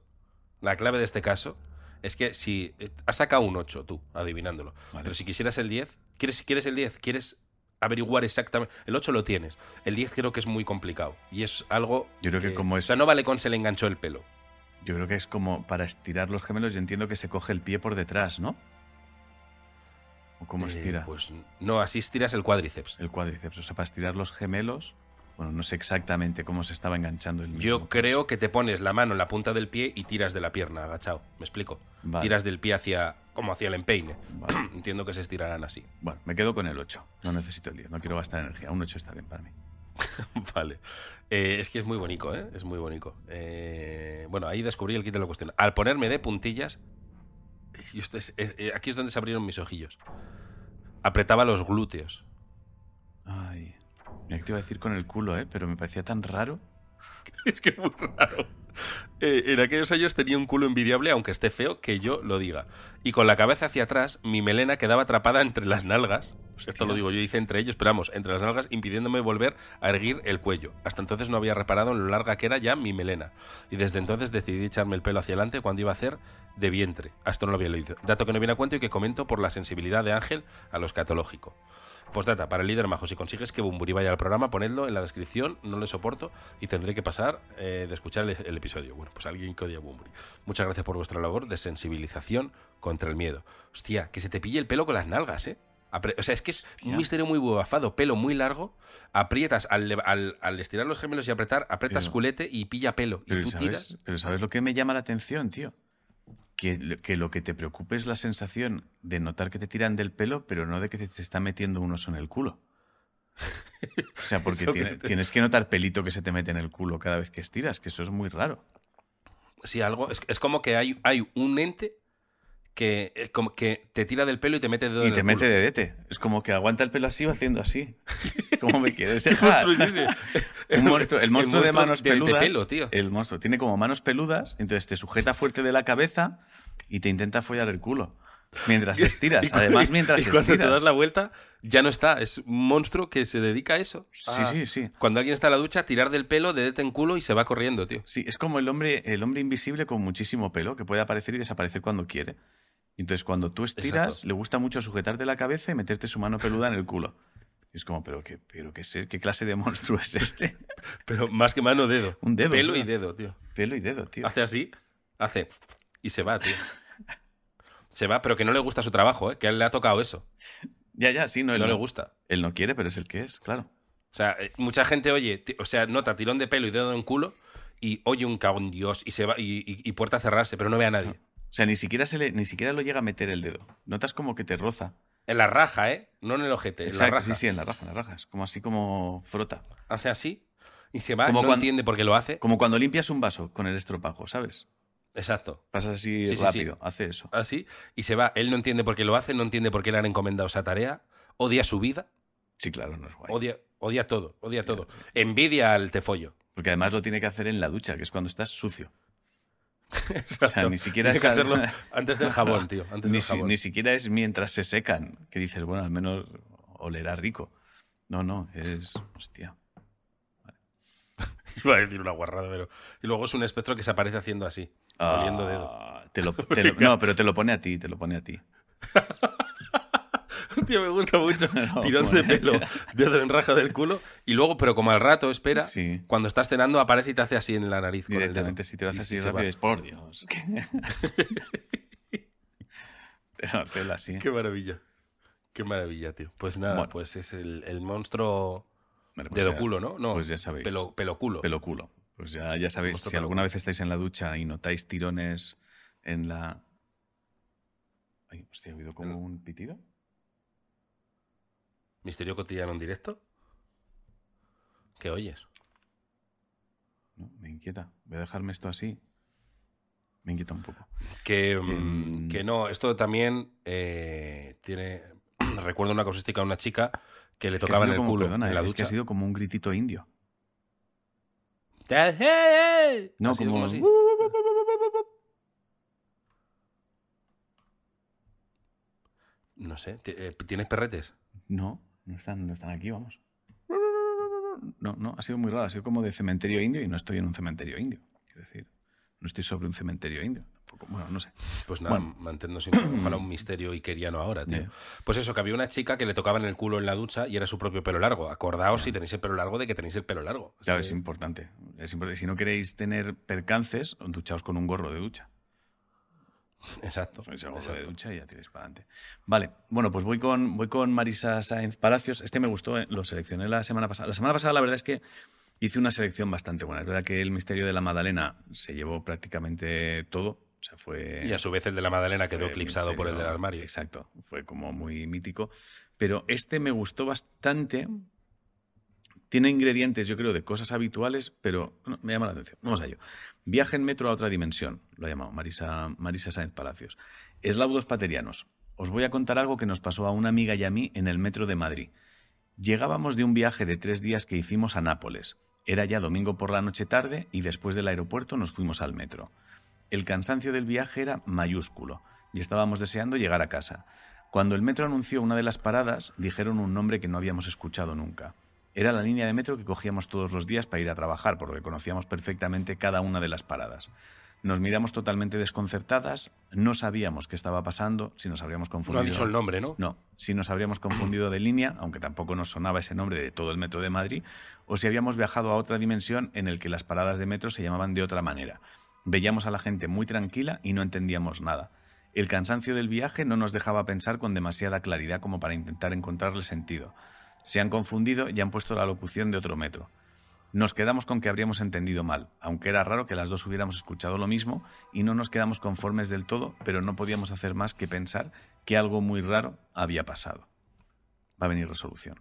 la clave de este caso es que si eh, has sacado un 8 tú, adivinándolo, Vale. pero si quisieras el 10, ¿quieres, quieres el 10? ¿Quieres averiguar exactamente? El 8 lo tienes. El 10 creo que es muy complicado y es algo Yo creo que como es- O sea, no vale con se le enganchó el pelo. Yo creo que es como para estirar los gemelos, yo entiendo que se coge el pie por detrás, ¿no? ¿O cómo Eh, estira? Pues no, así estiras el cuádriceps. El cuádriceps. O sea, para estirar los gemelos, bueno, no sé exactamente cómo se estaba enganchando el mismo. Yo creo que te pones la mano en la punta del pie y tiras de la pierna, agachado. ¿Me explico? Vale. Tiras del pie hacia. como hacia el empeine. Vale. Entiendo que se estirarán así. Bueno, me quedo con el 8. No necesito el 10, no quiero gastar energía. Un 8 está bien para mí. vale. Eh, es que es muy bonito, ¿eh? Es muy bonito. Eh, bueno, ahí descubrí el kit de la cuestión. Al ponerme de puntillas. es- es- eh, aquí es donde se abrieron mis ojillos. Apretaba los glúteos. Ay. Mira que te iba a decir con el culo, ¿eh? Pero me parecía tan raro. es que es muy raro. Eh, en aquellos años tenía un culo envidiable, aunque esté feo, que yo lo diga. Y con la cabeza hacia atrás, mi melena quedaba atrapada entre las nalgas. Esto lo digo yo, hice entre ellos, pero vamos, entre las nalgas, impidiéndome volver a erguir el cuello. Hasta entonces no había reparado en lo larga que era ya mi melena. Y desde entonces decidí echarme el pelo hacia adelante cuando iba a hacer de vientre. A esto no lo había leído. Dato que no viene a cuento y que comento por la sensibilidad de Ángel a lo escatológico. Postdata, para el líder majo, si consigues que Bumburi vaya al programa, ponedlo en la descripción, no le soporto y tendré que pasar eh, de escuchar el, episodio. Bueno, pues alguien que odia Bumburi. Muchas gracias por vuestra labor de sensibilización contra el miedo. Hostia, que se te pille el pelo con las nalgas, ¿eh? O sea, es que es un misterio muy bufado, pelo muy largo, aprietas al, al- al estirar los gemelos y apretar, apretas Pero- culete y pilla pelo. Y Pero tú ¿sabes, tiras. pero ¿sabes lo que me llama la atención, tío? Que, lo- que lo que te preocupe es la sensación de notar que te tiran del pelo, pero no de que te, está metiendo un oso en el culo. O sea, porque tiene- tienes que notar pelito que se te mete en el culo cada vez que estiras, que eso es muy raro. Sí, algo. Es, es como que hay, hay un ente que, eh, como que te tira del pelo y te mete dedo Y te mete culo. dedete. Es como que aguanta el pelo así va haciendo así. ¿Cómo me quieres dejar? monstruo. Un el monstruo de manos de- de peludas. pelo, tío. El monstruo tiene como manos peludas, entonces te sujeta fuerte de la cabeza y te intenta follar el culo. Mientras estiras. Además, mientras y cuando te estiras. das la vuelta, ya no está. Es un monstruo que se dedica a eso. Sí, A- sí, sí. Cuando alguien está en la ducha, tirar del pelo, dedete en culo y se va corriendo, tío. Sí, es como el hombre, el hombre invisible con muchísimo pelo, que puede aparecer y desaparecer cuando quiere. Entonces, cuando tú estiras, Exacto. le gusta mucho sujetarte la cabeza y meterte su mano peluda en el culo. Y es como, pero qué, pero qué, es- qué clase de monstruo es este? Pero más que mano, dedo. Un dedo, Pelo tío. y dedo, tío. Pelo y dedo, tío. Hace así, hace. Y se va, tío. Se va, pero que no le gusta su trabajo, ¿eh? Que a él le ha tocado eso. Ya, ya, sí, no, él No no, le gusta. Él no quiere, pero es el que es, claro. O sea, eh, mucha gente oye, o sea, nota tirón de pelo y dedo en culo y oye un cagón Dios y se va y, y- y puerta a cerrarse, pero no ve a nadie. O sea, ni siquiera, se le, ni siquiera lo llega a meter el dedo. Notas como que te roza. En la raja, ¿eh? No en el ojete, en Exacto, la raja. sí, sí, en la raja, en la raja. Es como así como frota. Hace así y se va, Como no cuando- entiende por qué lo hace. Como cuando limpias un vaso con el estropajo, ¿sabes? Exacto. Pasas así Sí, sí, sí. rápido, hace eso. Así y se va. Él no entiende por qué lo hace, no entiende por qué le han encomendado esa tarea. Odia su vida, Sí, claro, no es guay. odia, odia todo, odia todo. Envidia al tefollo. Porque además lo tiene que hacer en la ducha, que es cuando estás sucio. O sea, ni siquiera es que al- hacerlo antes del jabón, tío. Antes ni, del si- jabón. ni siquiera es mientras se secan, que dices, bueno, al menos olerá rico. No, no, es. Hostia. Iba a decir una guarrada, pero. Y luego es un espectro que se aparece haciendo así, oliendo dedo. Ah, te lo- te lo- no, pero te lo pone a ti, te lo pone a ti. Hostia, me gusta mucho. No, Tirón de pelo, dedo en raja del culo. Y luego, pero como al rato, espera, Sí. cuando estás cenando, aparece y te hace así en la nariz. con el dedo. Directamente, si te lo haces Y así rápido, es por Dios. hace así. Qué maravilla. Qué maravilla, tío. Pues nada, Bueno. pues es el, el monstruo pues dedo ya- culo, ¿no? No, Pues ya sabéis. Pelo, pelo culo. Pelo culo. Pues ya, ya sabéis, Monstruo si alguna culo. vez estáis en la ducha y notáis tirones en la. Ay, hostia, ¿he oído como un pitido? Misterio cotidiano en directo. ¿Qué oyes? No, me inquieta. Voy a dejarme esto así. Me inquieta un poco. Que, mm, Em. que no, esto también eh, tiene. Recuerdo una causística a una chica que le que tocaba en el como- culo perdona, en la es ducha. que ha sido como un gritito indio. No, sido como. así. No sé, eh, ¿tienes perretes? No, no están, no están aquí, vamos. No, no, ha sido muy raro. Ha sido como de cementerio indio y no estoy en un cementerio indio. Quiero decir, no estoy sobre un cementerio indio. Tampoco- bueno, no sé. Pues nada, Bueno. manténnos informados. Ojalá un misterio ikeriano ahora, tío. Pues eso, que había una chica que le tocaba en el culo en la ducha y era su propio pelo largo. Acordaos si tenéis el pelo largo de que tenéis el pelo largo. Es Claro, que- es importante. es importante. Si no queréis tener percances, duchaos con un gorro de ducha. Exacto. Ponéis el gorro exacto. de ducha y ya tiréis para adelante. Vale, bueno, pues voy con, voy con Marisa Sáenz Palacios. Este me gustó, eh, lo seleccioné la semana pasada. La semana pasada, la verdad es que hice una selección bastante buena. Es verdad que el misterio de la Magdalena se llevó prácticamente todo. O sea, fue. Y a su vez el de la Madalena quedó eclipsado por el del armario. Exacto, fue como muy mítico. Pero este me gustó bastante. Tiene ingredientes, yo creo, de cosas habituales, pero me llama la atención. Vamos a ello. Viaje en metro a otra dimensión, lo ha llamado Marisa, Marisa Sáenz Palacios. Eslaudos paterianos. Os voy a contar algo que nos pasó a una amiga y a mí en el metro de Madrid. Llegábamos de un viaje de tres días que hicimos a Nápoles. Era ya domingo por la noche tarde y después del aeropuerto nos fuimos al metro. El cansancio del viaje era mayúsculo y estábamos deseando llegar a casa. Cuando el metro anunció una de las paradas, dijeron un nombre que no habíamos escuchado nunca. Era la línea de metro que cogíamos todos los días para ir a trabajar, por lo que conocíamos perfectamente cada una de las paradas. Nos miramos totalmente desconcertadas, no sabíamos qué estaba pasando, si nos habríamos No confundido. ha dicho el nombre, ¿no? No, si nos habríamos confundido de línea, aunque tampoco nos sonaba ese nombre de todo el metro de Madrid, o si habíamos viajado a otra dimensión en el que las paradas de metro se llamaban de otra manera. Veíamos a la gente muy tranquila y no entendíamos nada. El cansancio del viaje no nos dejaba pensar con demasiada claridad como para intentar encontrarle sentido. Se han confundido y han puesto la locución de otro metro. Nos quedamos con que habríamos entendido mal, aunque era raro que las dos hubiéramos escuchado lo mismo y no nos quedamos conformes del todo, pero no podíamos hacer más que pensar que algo muy raro había pasado. Va a venir resolución,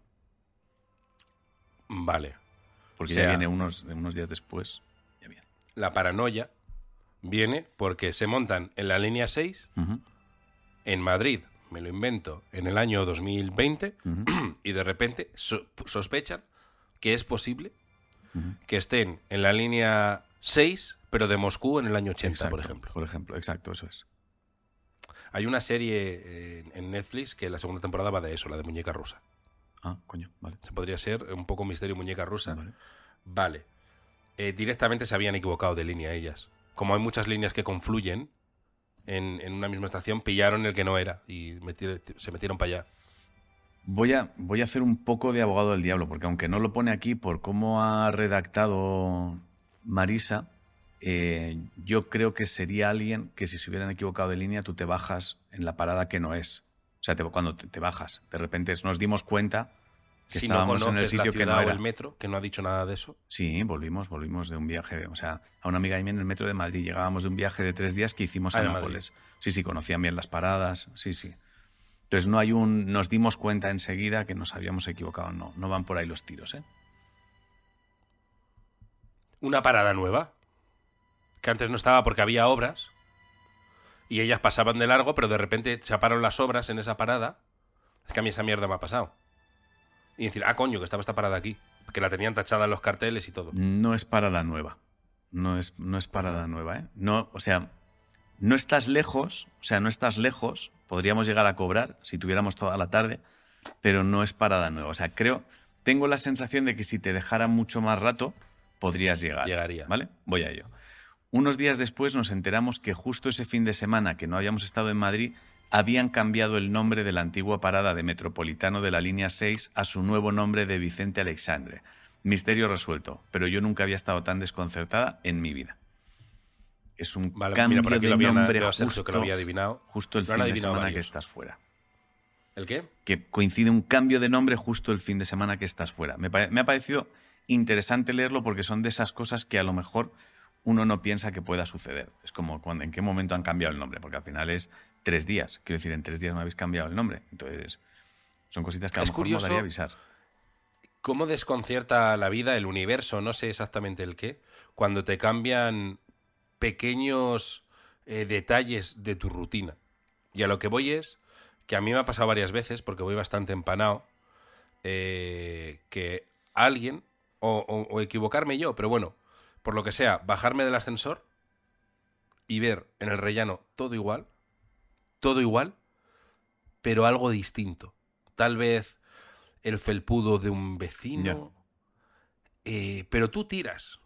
Vale. porque O sea- ya viene unos, unos días después. Ya viene. La paranoia viene porque se montan en la línea 6 Ujú. en Madrid, me lo invento, en el año 2020 Ujú. y de repente so- sospechan que es posible que estén en la línea 6, pero de Moscú en el año 80, por ejemplo. Por ejemplo, exacto, eso es. Hay una serie en Netflix que la segunda temporada va de eso, la de Muñeca Rusa. Ah, coño, vale. Se podría ser un poco misterio Muñeca Rusa. Vale. Vale. Eh, directamente se habían equivocado de línea ellas. Como hay muchas líneas que confluyen en, en una misma estación, pillaron el que no era y se metieron para allá. Voy a, voy a hacer un poco de abogado del diablo, porque aunque no lo pone aquí por cómo ha redactado Marisa, eh, yo creo que sería alguien que si se hubieran equivocado de línea, tú te bajas en la parada que no es. O sea, cuando te bajas, de repente nos dimos cuenta que si no estábamos conoces en el sitio la que no o el metro, que no ha dicho nada de eso. Sí, volvimos, volvimos de un viaje, o sea, a una amiga y mí en el metro de Madrid. Llegábamos de un viaje de tres días que hicimos Ah, a de Nápoles. Sí, sí, conocían bien las paradas, sí, sí. Entonces no hay un, nos dimos cuenta enseguida que nos habíamos equivocado. No, no van por ahí los tiros, ¿eh? Una parada nueva, que antes no estaba porque había obras, y ellas pasaban de largo, pero de repente se pararon las obras en esa parada. Es que a mí esa mierda me ha pasado. Y decir, ah, coño, que estaba esta parada aquí. Que la tenían tachada en los carteles y todo. No es parada nueva. No es, no es parada nueva, ¿eh? No, o sea, no estás lejos, o sea, no estás lejos. Podríamos llegar a cobrar si tuviéramos toda la tarde, pero no es parada nueva. O sea, creo, tengo la sensación de que si te dejara mucho más rato, podrías llegar. Llegaría. ¿Vale? Voy a ello. Unos días después nos enteramos que justo ese fin de semana que no habíamos estado en Madrid, habían cambiado el nombre de la antigua parada de Metropolitano de la línea 6 a su nuevo nombre de Vicente Alexandre. Misterio resuelto, pero yo nunca había estado tan desconcertada en mi vida. Es un Vale, cambio mira, de lo nombre justo, que lo había adivinado. justo el Lo fin de semana que estás fuera. ¿El qué? Que coincide un cambio de nombre justo el fin de semana que estás fuera. Me, me ha parecido interesante leerlo porque son de esas cosas que a lo mejor uno no piensa que pueda suceder. Es como cuando, en qué momento han cambiado el nombre, porque al final es tres días. Quiero decir, en tres días no habéis cambiado el nombre. Entonces, son cositas que a lo Es mejor curioso avisar. ¿Cómo desconcierta la vida, el universo, no sé exactamente el qué, cuando te cambian pequeños eh, detalles de tu rutina? Y a lo que voy es que a mí me ha pasado varias veces, porque voy bastante empanado, eh, que alguien, o, o- o equivocarme yo, pero bueno, por lo que sea, bajarme del ascensor y ver en el rellano todo igual, todo igual, pero algo distinto. Tal vez el felpudo de un vecino. eh, pero tú tiras.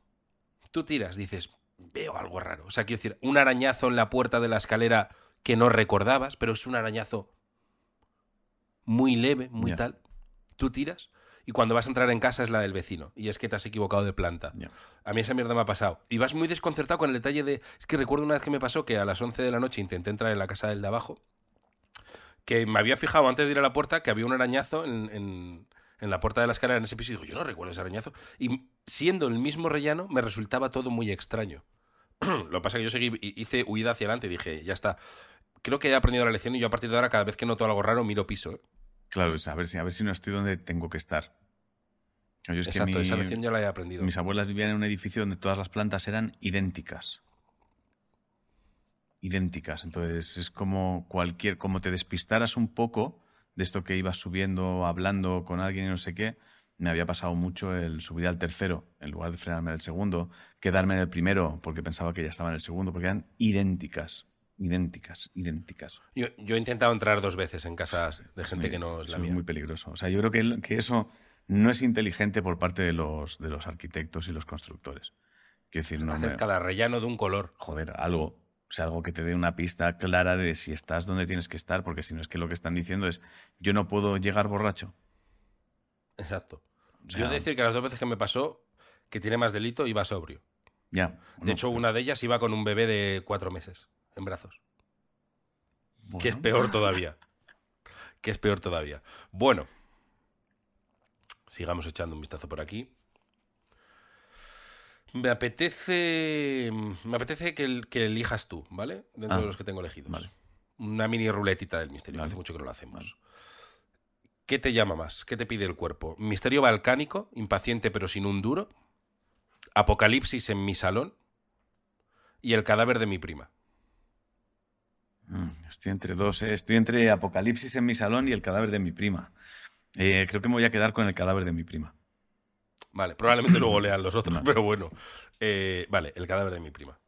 Tú tiras, dices, veo algo raro. O sea, quiero decir, un arañazo en la puerta de la escalera que no recordabas, pero es un arañazo muy leve, muy tal. Tú tiras y cuando vas a entrar en casa es la del vecino. Y es que te has equivocado de planta. A mí esa mierda me ha pasado. Y vas muy desconcertado con el detalle de... Es que recuerdo una vez que me pasó que a las 11 de la noche intenté entrar en la casa del de abajo, que me había fijado antes de ir a la puerta que había un arañazo en, en- en la puerta de la escalera en ese piso y digo, yo no recuerdo ese arañazo. Y siendo el mismo rellano, me resultaba todo muy extraño. Lo que pasa es que yo seguí, hice huida hacia adelante y dije, ya está. Creo que he aprendido la lección y yo a partir de ahora, cada vez que noto algo raro, miro piso. ¿eh? Claro, es a ver si, a ver si no estoy donde tengo que estar. Yo es que Exacto, mi- esa lección ya la he aprendido. mis abuelas vivían en un edificio donde todas las plantas eran idénticas. Idénticas. Entonces es como cualquier, como te despistaras un poco de esto que ibas subiendo, hablando con alguien y no sé qué, me había pasado mucho el subir al tercero en lugar de frenarme en el segundo, quedarme en el primero porque pensaba que ya estaba en el segundo, porque eran idénticas, idénticas, idénticas. Yo, yo he intentado entrar dos veces en casas de gente Muy- que no es la mía. muy peligroso. O sea, yo creo que, que eso no es inteligente por parte de los, de los arquitectos y los constructores. Quiero decir, no Hacer cada rellano de un color. joder, algo, o sea, algo que te dé una pista clara de si estás donde tienes que estar, porque si no es que lo que están diciendo es, yo no puedo llegar borracho. Exacto. O sea, Yo he de decir que las dos veces que me pasó, que tiene más delito, iba sobrio. ya. De hecho, una de ellas iba con un bebé de cuatro meses en brazos. Que es peor todavía. que es peor todavía. Bueno, sigamos echando un vistazo por aquí. Me apetece. Me apetece que, el- que elijas tú, ¿vale? Dentro Ah, de los que tengo elegidos. vale. Una mini ruletita del misterio. Vale. Hace mucho que no lo hacemos. ¿Qué te llama más? ¿Qué te pide el cuerpo? ¿Misterio balcánico? ¿Impaciente pero sin un duro? ¿Apocalipsis en mi salón? ¿Y el cadáver de mi prima? Mm, Estoy entre dos, ¿eh? estoy entre Apocalipsis en mi salón y el cadáver de mi prima. Eh, creo que me voy a quedar con el cadáver de mi prima. Vale, probablemente luego lean los otros, pero bueno. Eh, vale, el cadáver de mi prima.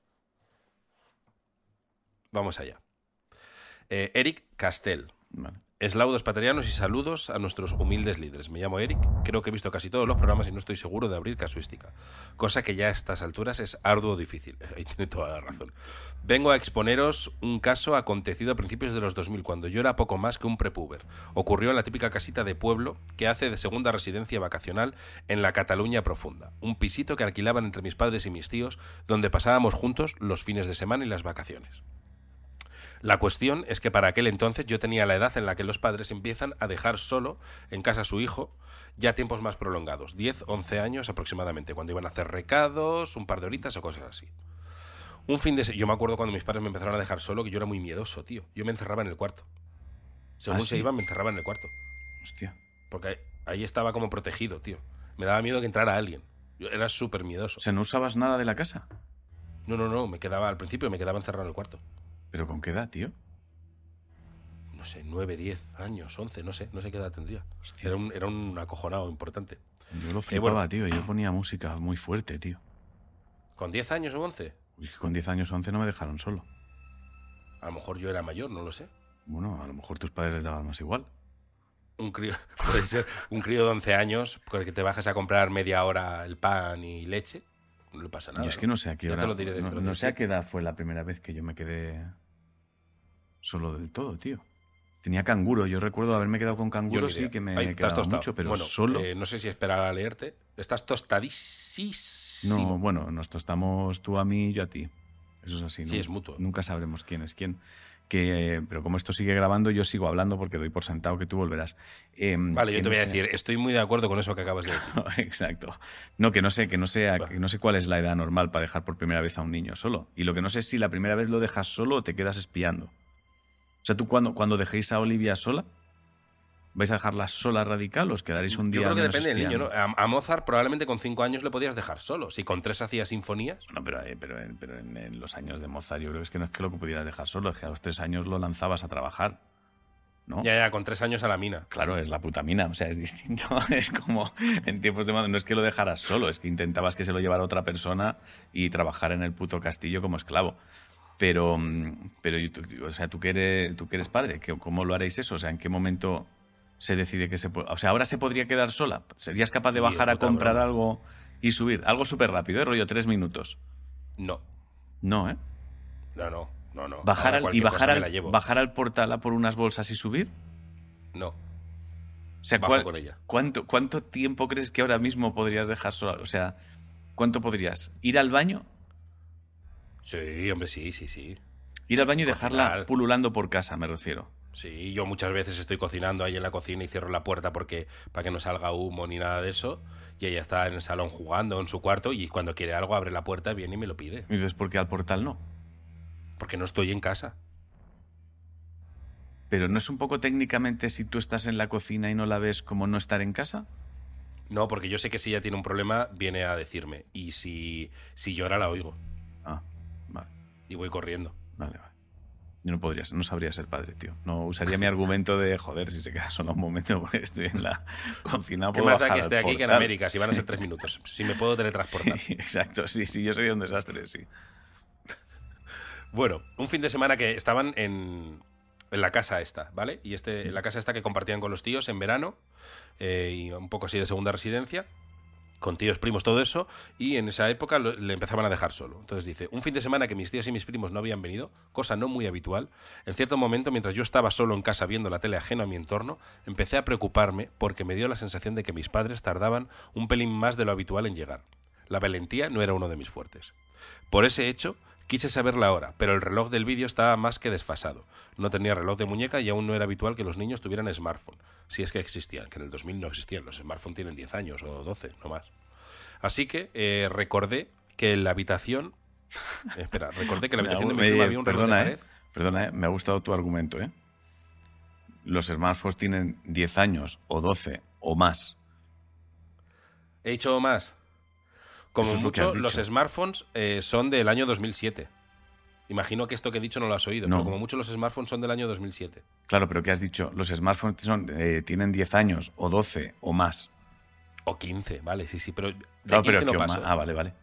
Vamos allá. Eh, Eric Castell. Vale. Eslaudos paterianos y saludos a nuestros humildes líderes. Me llamo Eric, creo que he visto casi todos los programas y no estoy seguro de abrir casuística. Cosa que ya a estas alturas es arduo difícil. Ahí tiene toda la razón. Vengo a exponeros un caso acontecido a principios de los 2000, cuando yo era poco más que un prepuber. Ocurrió en la típica casita de pueblo que hace de segunda residencia vacacional en la Cataluña profunda. Un pisito que alquilaban entre mis padres y mis tíos, donde pasábamos juntos los fines de semana y las vacaciones. La cuestión es que para aquel entonces yo tenía la edad en la que los padres empiezan a dejar solo en casa a su hijo ya tiempos más prolongados, 10, 11 años aproximadamente, cuando iban a hacer recados, un par de horitas o cosas así. Un fin de yo me acuerdo cuando mis padres me empezaron a dejar solo que yo era muy miedoso, tío. Yo me encerraba en el cuarto. Según ¿Ah, se iban, me encerraba en el cuarto. Hostia. Porque ahí, ahí estaba como protegido, tío. Me daba miedo que entrara alguien. Yo era súper miedoso. O sea, ¿no usabas nada de la casa? No, no, no, me quedaba al principio, me quedaba encerrado en el cuarto. ¿Pero con qué edad, tío? No sé, 9, 10 años, 11, no sé, no sé qué edad tendría. Hostia. Era un, era un acojonado importante. Yo lo Eh, flipaba, bueno. tío. Yo ponía música muy fuerte, tío. ¿Con 10 años o 11? Uy, con 10 años o 11 no me dejaron solo. A lo mejor yo era mayor, no lo sé. Bueno, a lo mejor tus padres les daban más igual. Un crío, puede ser un crío de 11 años con el que te bajas a comprar media hora el pan y leche. No le pasa nada. Yo es que no sé a qué hora. no- sé a qué edad fue la primera vez que yo me quedé solo del todo, tío. Tenía canguro. Yo recuerdo haberme quedado con canguro, sí que me Ahí quedaba mucho, pero Bueno, solo. eh, no sé si esperar a leerte. Estás tostadísimo. No, bueno, nos tostamos tú a mí y yo a ti. Eso es así, ¿no? Sí, es mutuo. Nunca sabremos quién es quién. Que, pero como esto sigue grabando, yo sigo hablando porque doy por sentado que tú volverás. Em, Vale, yo te no voy a decir, estoy muy de acuerdo con eso que acabas de decir. Exacto. No, que no sé, que no sé, a- Va. que no sé cuál es la edad normal para dejar por primera vez a un niño solo. Y lo que no sé es si la primera vez lo dejas solo o te quedas espiando. O sea, tú cuando, cuando dejéis a Olivia sola, ¿vais a dejarla sola radical o os quedaréis un Yo día creo que depende del niño? ¿no? A, a Mozart probablemente con 5 años le podías dejar solo. Si con 3 hacía sinfonías. No, pero, eh, pero, en- pero en, en los años de Mozart yo creo que es que no es que lo que pudieras dejar solo, es que a los tres años lo lanzabas a trabajar. ¿No? Ya, ya, con 3 años a la mina. Claro, es la puta mina, o sea, es distinto. Es como en tiempos de moda, no es que lo dejaras solo, es que intentabas que se lo llevara otra persona y trabajar en el puto castillo como esclavo. Pero, mm, pero o sea, tú que eres, tú que eres padre, ¿qué- ¿cómo lo haréis eso? O sea, ¿en qué momento se decide que se puede...? O sea, ahora se podría quedar sola. ¿Serías capaz de bajar a comprar broma. algo y subir? Algo súper rápido, ¿eh? Rollo tres minutos. No, No, ¿eh? no, no, no. no. Bajar al, y bajar al, la bajar al portal a por unas bolsas y subir. No, O sea, bajo ¿cuál- con ella. ¿cuánto, ¿cuánto tiempo crees que ahora mismo podrías dejar sola? O sea, ¿cuánto podrías? ¿Ir al baño? Sí, hombre, sí, sí, sí. Ir al baño y dejarla Cocinar. pululando por casa, me refiero. Sí, yo muchas veces estoy cocinando ahí en la cocina y cierro la puerta porque para que no salga humo ni nada de eso. Y ella está en el salón jugando en su cuarto y cuando quiere algo abre la puerta, viene y me lo pide. Y dices, ¿por qué al portal no? Porque no estoy en casa. Pero ¿no es un poco técnicamente si tú estás en la cocina y no la ves como no estar en casa? No, porque yo sé que si ella tiene un problema, viene a decirme. Y si, si llora, la oigo. Ah, Y voy corriendo. vale, vale. Yo no podría, ser- no sabría ser padre, tío. No usaría mi argumento de, joder, si se queda solo un momento porque estoy en la cocina. ¿Qué puedo más da que esté aquí que en. América? Si van a ser tres minutos. Si me puedo teletransportar. Sí, exacto, sí, sí, yo sería un desastre, sí. Bueno, un fin de semana que estaban en, en la casa esta, ¿vale? Y este, en la casa esta que compartían con los tíos en verano, eh, y un poco así de segunda residencia, con tíos, primos, todo eso, y en esa época le empezaban a dejar solo. Entonces dice, un fin de semana que mis tíos y mis primos no habían venido, cosa no muy habitual, en cierto momento, mientras yo estaba solo en casa viendo la tele ajeno a mi entorno, empecé a preocuparme porque me dio la sensación de que mis padres tardaban un pelín más de lo habitual en llegar. La valentía no era uno de mis fuertes. Por ese hecho, quise saber la hora, pero el reloj del vídeo estaba más que desfasado. No tenía reloj de muñeca y aún no era habitual que los niños tuvieran smartphone, si es que existían, que en el 2000 no existían. Los smartphones tienen 10 años o 12, no más. Así que eh, recordé que en la habitación... espera, recordé que en la habitación de mi prima había un reloj de perdona, pared. ¿eh? Perdona, ¿eh? me ha gustado tu argumento, ¿eh? Los smartphones tienen 10 años o 12 o más. He dicho más. Como es lo mucho, los smartphones eh, son del año 2007. Imagino que esto que he dicho no lo has oído, No. pero como mucho los smartphones son del año 2007. Claro, pero ¿qué has dicho? Los smartphones son, eh, tienen 10 años o 12 o más. O 15, vale, sí, sí, pero de 15 pero no que paso. Ah, vale, vale.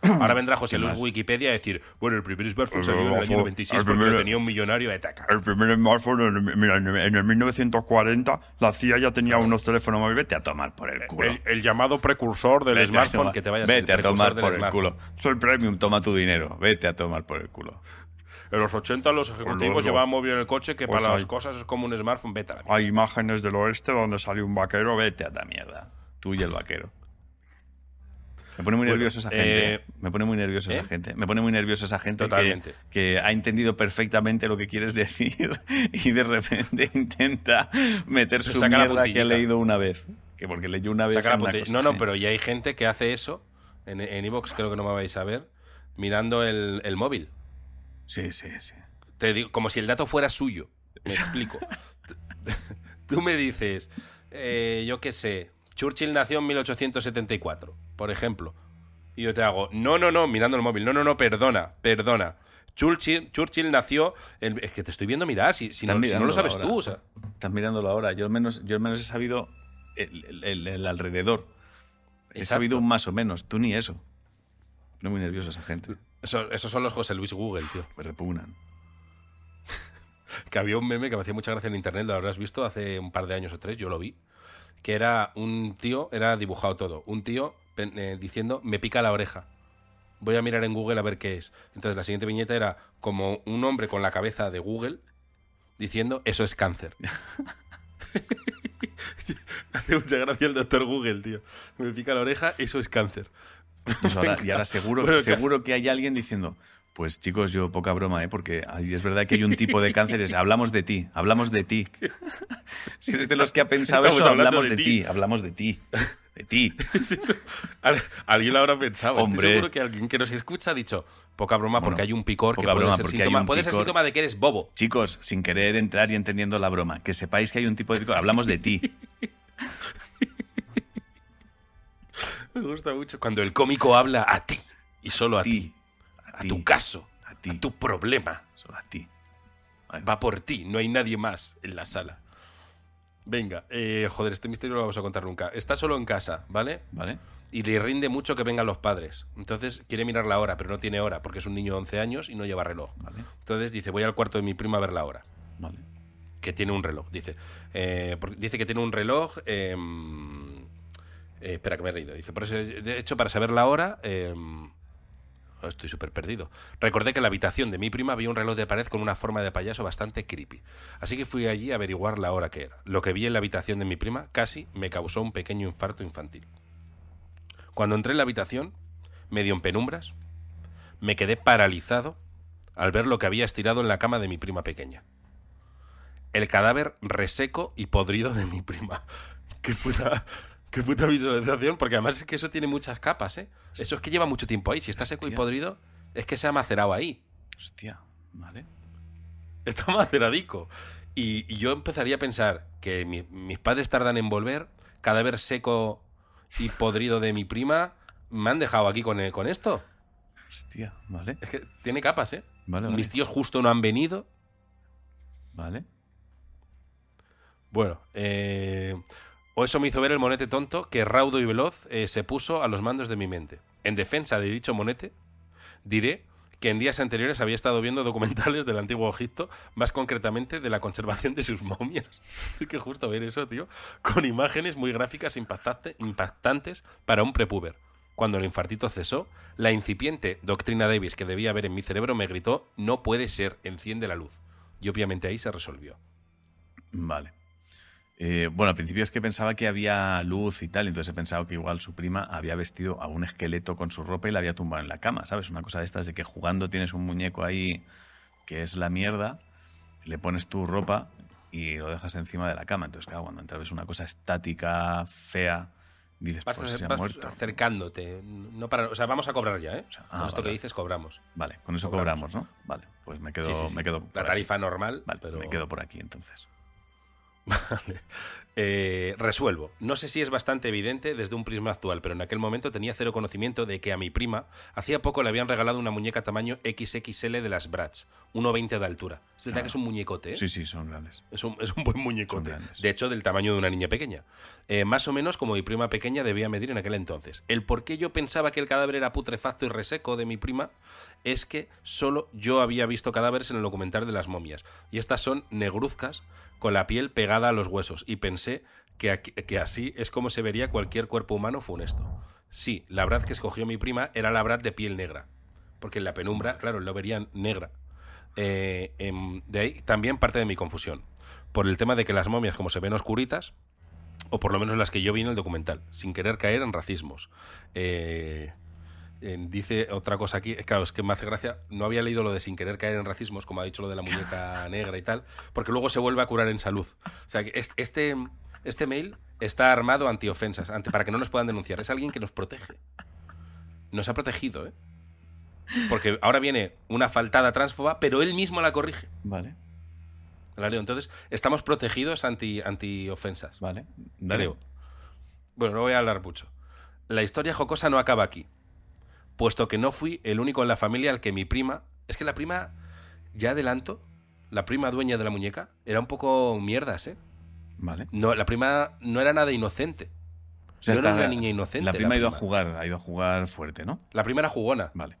Ahora vendrá José ¿Qué Luis más? Wikipedia a decir, bueno, el primer smartphone salió en el año primero- 96 el porque tenía un millonario de taca. El primer smartphone, mira, en el- en el 1940, la CIA ya tenía unos teléfonos móviles. Vete a tomar por el culo. El, el llamado precursor del Vete smartphone tomar- que te vaya a Vete a tomar por el culo. Soy premium, toma tu dinero. Vete a tomar por el culo. En los 80 los ejecutivos llevaban móvil en el coche que Pues para las cosas es como un smartphone, vete a la mierda. Hay imágenes del oeste donde salió un vaquero. Vete a Vete a la mierda. Tú y el vaquero. Me pone muy Bueno, nervioso esa gente. eh, Me pone muy nervioso ¿eh? esa gente. Me pone muy nervioso esa gente que, Totalmente. que ha entendido perfectamente lo que quieres decir y de repente intenta meter su mierda que ha leído una vez. Que porque leyó una vez. Saca la una cosa no, no, pero ya hay gente que hace eso. En en Evox creo que no me vais a ver. Mirando el, el móvil. Sí, sí, sí. Te digo, como si el dato fuera suyo. Me explico. Tú me dices, eh, yo qué sé, Churchill nació en 1874, por ejemplo. Y yo te hago, no, no, no, mirando el móvil, no, no, no, perdona, perdona. Churchill, Churchill nació. en- es que te estoy viendo mirar, si, si, no, si no lo sabes ahora. tú. O sea, Estás mirándolo ahora. Yo al menos, yo al menos he sabido el, el- el- el alrededor. He sabido un más o menos. Tú ni eso. No muy nervioso esa gente. eso- esos son los José Luis Google, tío. Me repugnan. que había un meme que me hacía mucha gracia en internet, lo habrás visto hace un par de años o tres, yo lo vi, que era un tío, era dibujado todo, un tío eh, diciendo, me pica la oreja. Voy a mirar en Google a ver qué es. Entonces la siguiente viñeta era como un hombre con la cabeza de Google diciendo, eso es cáncer. Hace mucha gracia el doctor Google, tío. Me pica la oreja, eso es cáncer. Pues ahora- y ahora seguro, Bueno, seguro que hay alguien diciendo, pues chicos, yo poca broma, ¿eh? porque es verdad que hay un tipo de cánceres. Hablamos de ti, hablamos de ti. si eres de los que ha pensado Estamos eso, hablando hablamos de de, ti. ti. hablamos de ti. De ti. Alguien lo habrá pensado. Estoy Hombre. seguro que alguien que nos escucha ha dicho, poca broma porque hay un picor que poca puede broma ser, porque síntoma, hay un puede ser picor. síntoma de que eres bobo. Chicos, sin querer entrar y entendiendo la broma, que sepáis que hay un tipo de... Hablamos de ti. Me gusta mucho cuando el cómico habla a ti y solo a, A ti, tu caso, A ti. a tu problema. Solo a ti. Va por ti, no hay nadie más en la sala. Venga, eh, joder, este misterio no lo vamos a contar nunca. Está solo en casa, ¿vale? ¿Vale? Y le rinde mucho que vengan los padres. Entonces quiere mirar la hora, pero no tiene hora porque es un niño de 11 años y no lleva reloj. Vale. Entonces dice, voy al cuarto de mi prima a ver la hora. Vale. que tiene un reloj. Dice, eh, dice que tiene un reloj. eh, eh, espera, que me he reído. Dice, por eso, de hecho, para saber la hora. Estoy súper perdido. Recordé que en la habitación de mi prima había un reloj de pared con una forma de payaso bastante creepy. Así que fui allí a averiguar la hora que era. Lo que vi en la habitación de mi prima casi me causó un pequeño infarto infantil. Cuando entré en la habitación, medio en penumbras, me quedé paralizado al ver lo que había estirado en la cama de mi prima pequeña el cadáver reseco y podrido de mi prima. Qué puta, qué puta visualización, porque además es que eso tiene muchas capas, ¿eh? Eso es que lleva mucho tiempo ahí. Si está seco y podrido, es que se ha macerado ahí. Hostia. Vale. Está maceradico. Y, y yo empezaría a pensar que mi- mis padres tardan en volver, cadáver seco y podrido de mi prima, me han dejado aquí con, eh, con esto. Hostia. Vale. Es que tiene capas, ¿eh? Vale, vale. Mis tíos justo no han venido. Vale. Bueno, eh, o eso me hizo ver el monete tonto que raudo y veloz eh, se puso a los mandos de mi mente. En defensa de dicho monete, diré que en días anteriores había estado viendo documentales del antiguo Egipto, más concretamente de la conservación de sus momias. Es que justo ver eso, tío, con imágenes muy gráficas impactante- impactantes para un prepuber. Cuando el infartito cesó, la incipiente doctrina Davis que debía haber en mi cerebro me gritó, no puede ser, enciende la luz. Y obviamente ahí se resolvió. Vale. Eh, bueno, al principio es que pensaba que había luz y tal, entonces he pensado que igual su prima había vestido a un esqueleto con su ropa y la había tumbado en la cama, ¿sabes? Una cosa de estas de que jugando tienes un muñeco ahí que es la mierda, le pones tu ropa y lo dejas encima de la cama. Entonces, claro, cuando entras ves una cosa estática, fea, dices, Vas, pues se ha vas muerto. acercándote. No para, o sea, vamos a cobrar ya, ¿eh? ah, Con esto que dices, cobramos. Vale, con eso Cobramos. cobramos, ¿no? Vale, pues me quedo, Sí, sí, sí. me quedo por La aquí. tarifa normal, Vale, pero... me quedo por aquí entonces. Vale. Eh, resuelvo. No sé si es bastante evidente desde un prisma actual, pero en aquel momento tenía cero conocimiento de que a mi prima hacía poco le habían regalado una muñeca tamaño XXL de las Bratz, 1,20 de altura. Es verdad que es un muñecote, ¿eh? Sí, sí, son grandes. Es un, es un buen muñecote. De hecho, del tamaño de una niña pequeña. Eh, más o menos como mi prima pequeña debía medir en aquel entonces. El por qué yo pensaba que el cadáver era putrefacto y reseco de mi prima es que solo yo había visto cadáveres en el documental de las momias. Y estas son negruzcas con la piel pegada a los huesos. Y pensé que, que así es como se vería cualquier cuerpo humano funesto. Sí, la Brad que escogió mi prima era la Brad de piel negra. Porque en la penumbra, claro, lo verían negra. Eh, em, de ahí también parte de mi confusión. Por el tema de que las momias, como se ven oscuritas, o por lo menos las que yo vi en el documental, sin querer caer en racismos. Eh, dice otra cosa aquí, claro, es que me hace gracia, no había leído lo de sin querer caer en racismos, como ha dicho lo de la muñeca negra y tal, porque luego se vuelve a curar en salud. O sea, que es- este, este mail está armado antiofensas, ante, para que no nos puedan denunciar. Es alguien que nos protege. Nos ha protegido, ¿eh? Porque ahora viene una faltada transfoba, pero él mismo la corrige. Vale, La leo. Entonces, estamos protegidos anti, anti-ofensas. vale. Dale. Creo. Bueno, no voy a hablar mucho. La historia jocosa no acaba aquí. Puesto que no fui el único en la familia al que mi prima. Es que la prima, ya adelanto, la prima dueña de la muñeca, era un poco mierdas, ¿eh? Vale. No, la prima no era nada inocente. O sea, no era una niña inocente. La prima ha ido a jugar, ha ido a jugar fuerte, ¿no? La prima era jugona. Vale.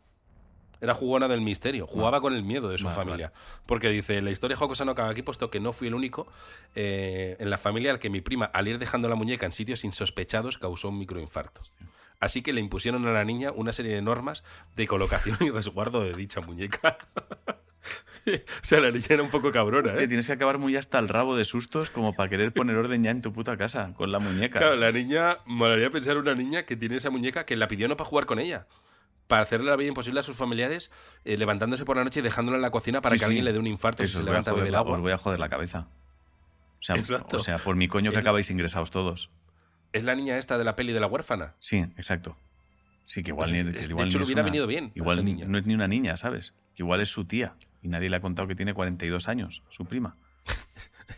Era jugona del misterio, jugaba con el miedo de su Vale, familia. Porque dice, la historia jocosa no acaba aquí, puesto que no fui el único eh, en la familia al que mi prima, al ir dejando la muñeca en sitios insospechados, causó un microinfarto. Así que le impusieron a la niña una serie de normas de colocación y resguardo de dicha muñeca. o sea, la niña era un poco cabrona, ¿eh? tienes que acabar muy hasta el rabo de sustos como para querer poner orden ya en tu puta casa con la muñeca. Claro, la niña, molaría pensar una niña que tiene esa muñeca que la pidió no para jugar con ella. Para hacerle la vida imposible a sus familiares, eh, levantándose por la noche y dejándola en la cocina para Sí, que sí. alguien le dé un infarto Eso, os se a levanta a beber agua. os voy a joder la cabeza. O sea, Exacto. o sea, por mi coño que Es- acabáis ingresados todos. Es la niña esta de la peli de la huérfana. Sí, exacto. Sí, que igual Pues ni, es- que de igual hecho, ni le es hubiera una- venido bien Igual niña. no es ni una niña, ¿sabes? Que igual es su tía. Y nadie le ha contado que tiene 42 años, su prima.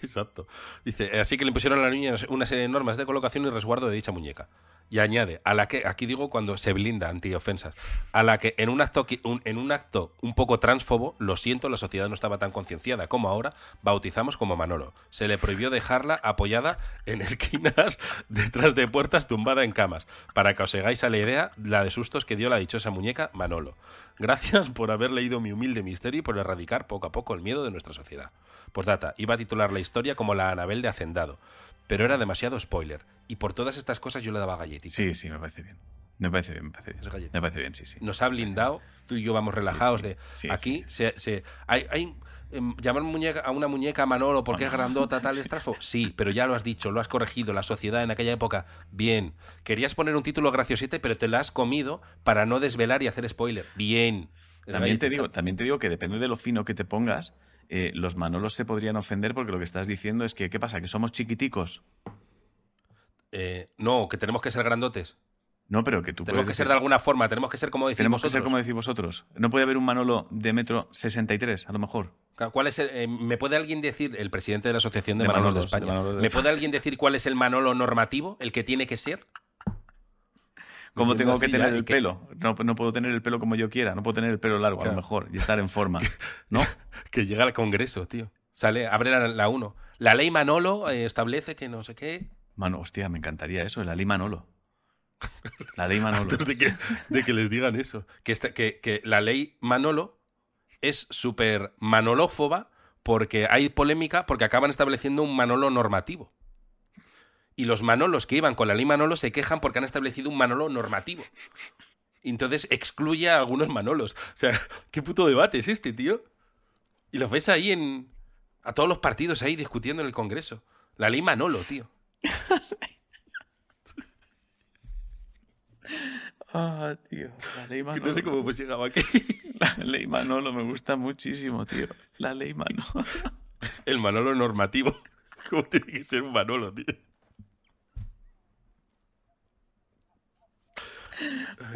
Exacto. Dice, así que le impusieron a la niña una serie de normas de colocación y resguardo de dicha muñeca. Y añade, a la que, aquí digo cuando se blinda antiofensas, a la que en un acto un- en un acto un poco transfobo, lo siento, la sociedad no estaba tan concienciada como ahora, bautizamos como Manolo. Se le prohibió dejarla apoyada en esquinas, detrás de puertas, tumbada en camas, para que os hagáis a la idea la de sustos que dio la dichosa muñeca Manolo. Gracias por haber leído mi humilde misterio y por erradicar poco a poco el miedo de nuestra sociedad. Postdata, iba a titular la historia como la Anabel de Hacendado, pero era demasiado spoiler. Y por todas estas cosas yo le daba galletita. Sí, sí, me parece bien. Me parece bien, me parece bien. Es. Me parece bien, sí, sí. Nos ha blindado, tú y yo vamos relajados sí. de Sí, aquí se, se- hay, hay llamar muñeca, a una muñeca Manolo porque es grandota tal estrafo. Sí, pero ya lo has dicho, lo has corregido, la sociedad en aquella época, bien. Querías poner un título graciosete, pero te lo has comido para no desvelar y hacer spoiler. Bien. También te, digo, también te digo que depende de lo fino que te pongas, eh, los manolos se podrían ofender porque lo que estás diciendo es que, ¿qué pasa? ¿Que somos chiquiticos? Eh, no, que tenemos que ser grandotes. No, pero que tú Tenemos que ser de alguna forma, tenemos que ser como decimos Tenemos que ser vosotros. como decís vosotros. No puede haber un Manolo de metro 63, a lo mejor. ¿Cuál es el- eh, ¿Me puede alguien decir, el presidente de la Asociación de, De Manolos de Manolos, de España, Manolos de ¿me puede alguien decir cuál es el Manolo normativo, el que tiene que ser? ¿Cómo tengo que tener el que- pelo? No, no puedo tener el pelo como yo quiera, no puedo tener el pelo largo, a lo mejor, y estar en forma. ¿No? Que llega al Congreso, tío. Sale, abre la, la 1. La ley Manolo eh, establece que no sé qué. Mano, hostia, me encantaría eso, la ley Manolo. La ley Manolo. Antes de que, de que les digan eso. Que, esta- que, que la ley Manolo es súper manolofóba porque hay polémica porque acaban estableciendo un Manolo normativo. Y los Manolos que iban con la ley Manolo se quejan porque han establecido un Manolo normativo. Y entonces excluye a algunos Manolos. O sea, ¿qué puto debate es este, tío? Y los ves ahí en. a todos los partidos ahí discutiendo en el Congreso. La ley Manolo, tío. Ah, tío, la ley Manolo. no sé cómo hemos llegado aquí. La ley Manolo me gusta muchísimo, tío. La ley Manolo. El Manolo normativo. ¿Cómo tiene que ser un Manolo, tío?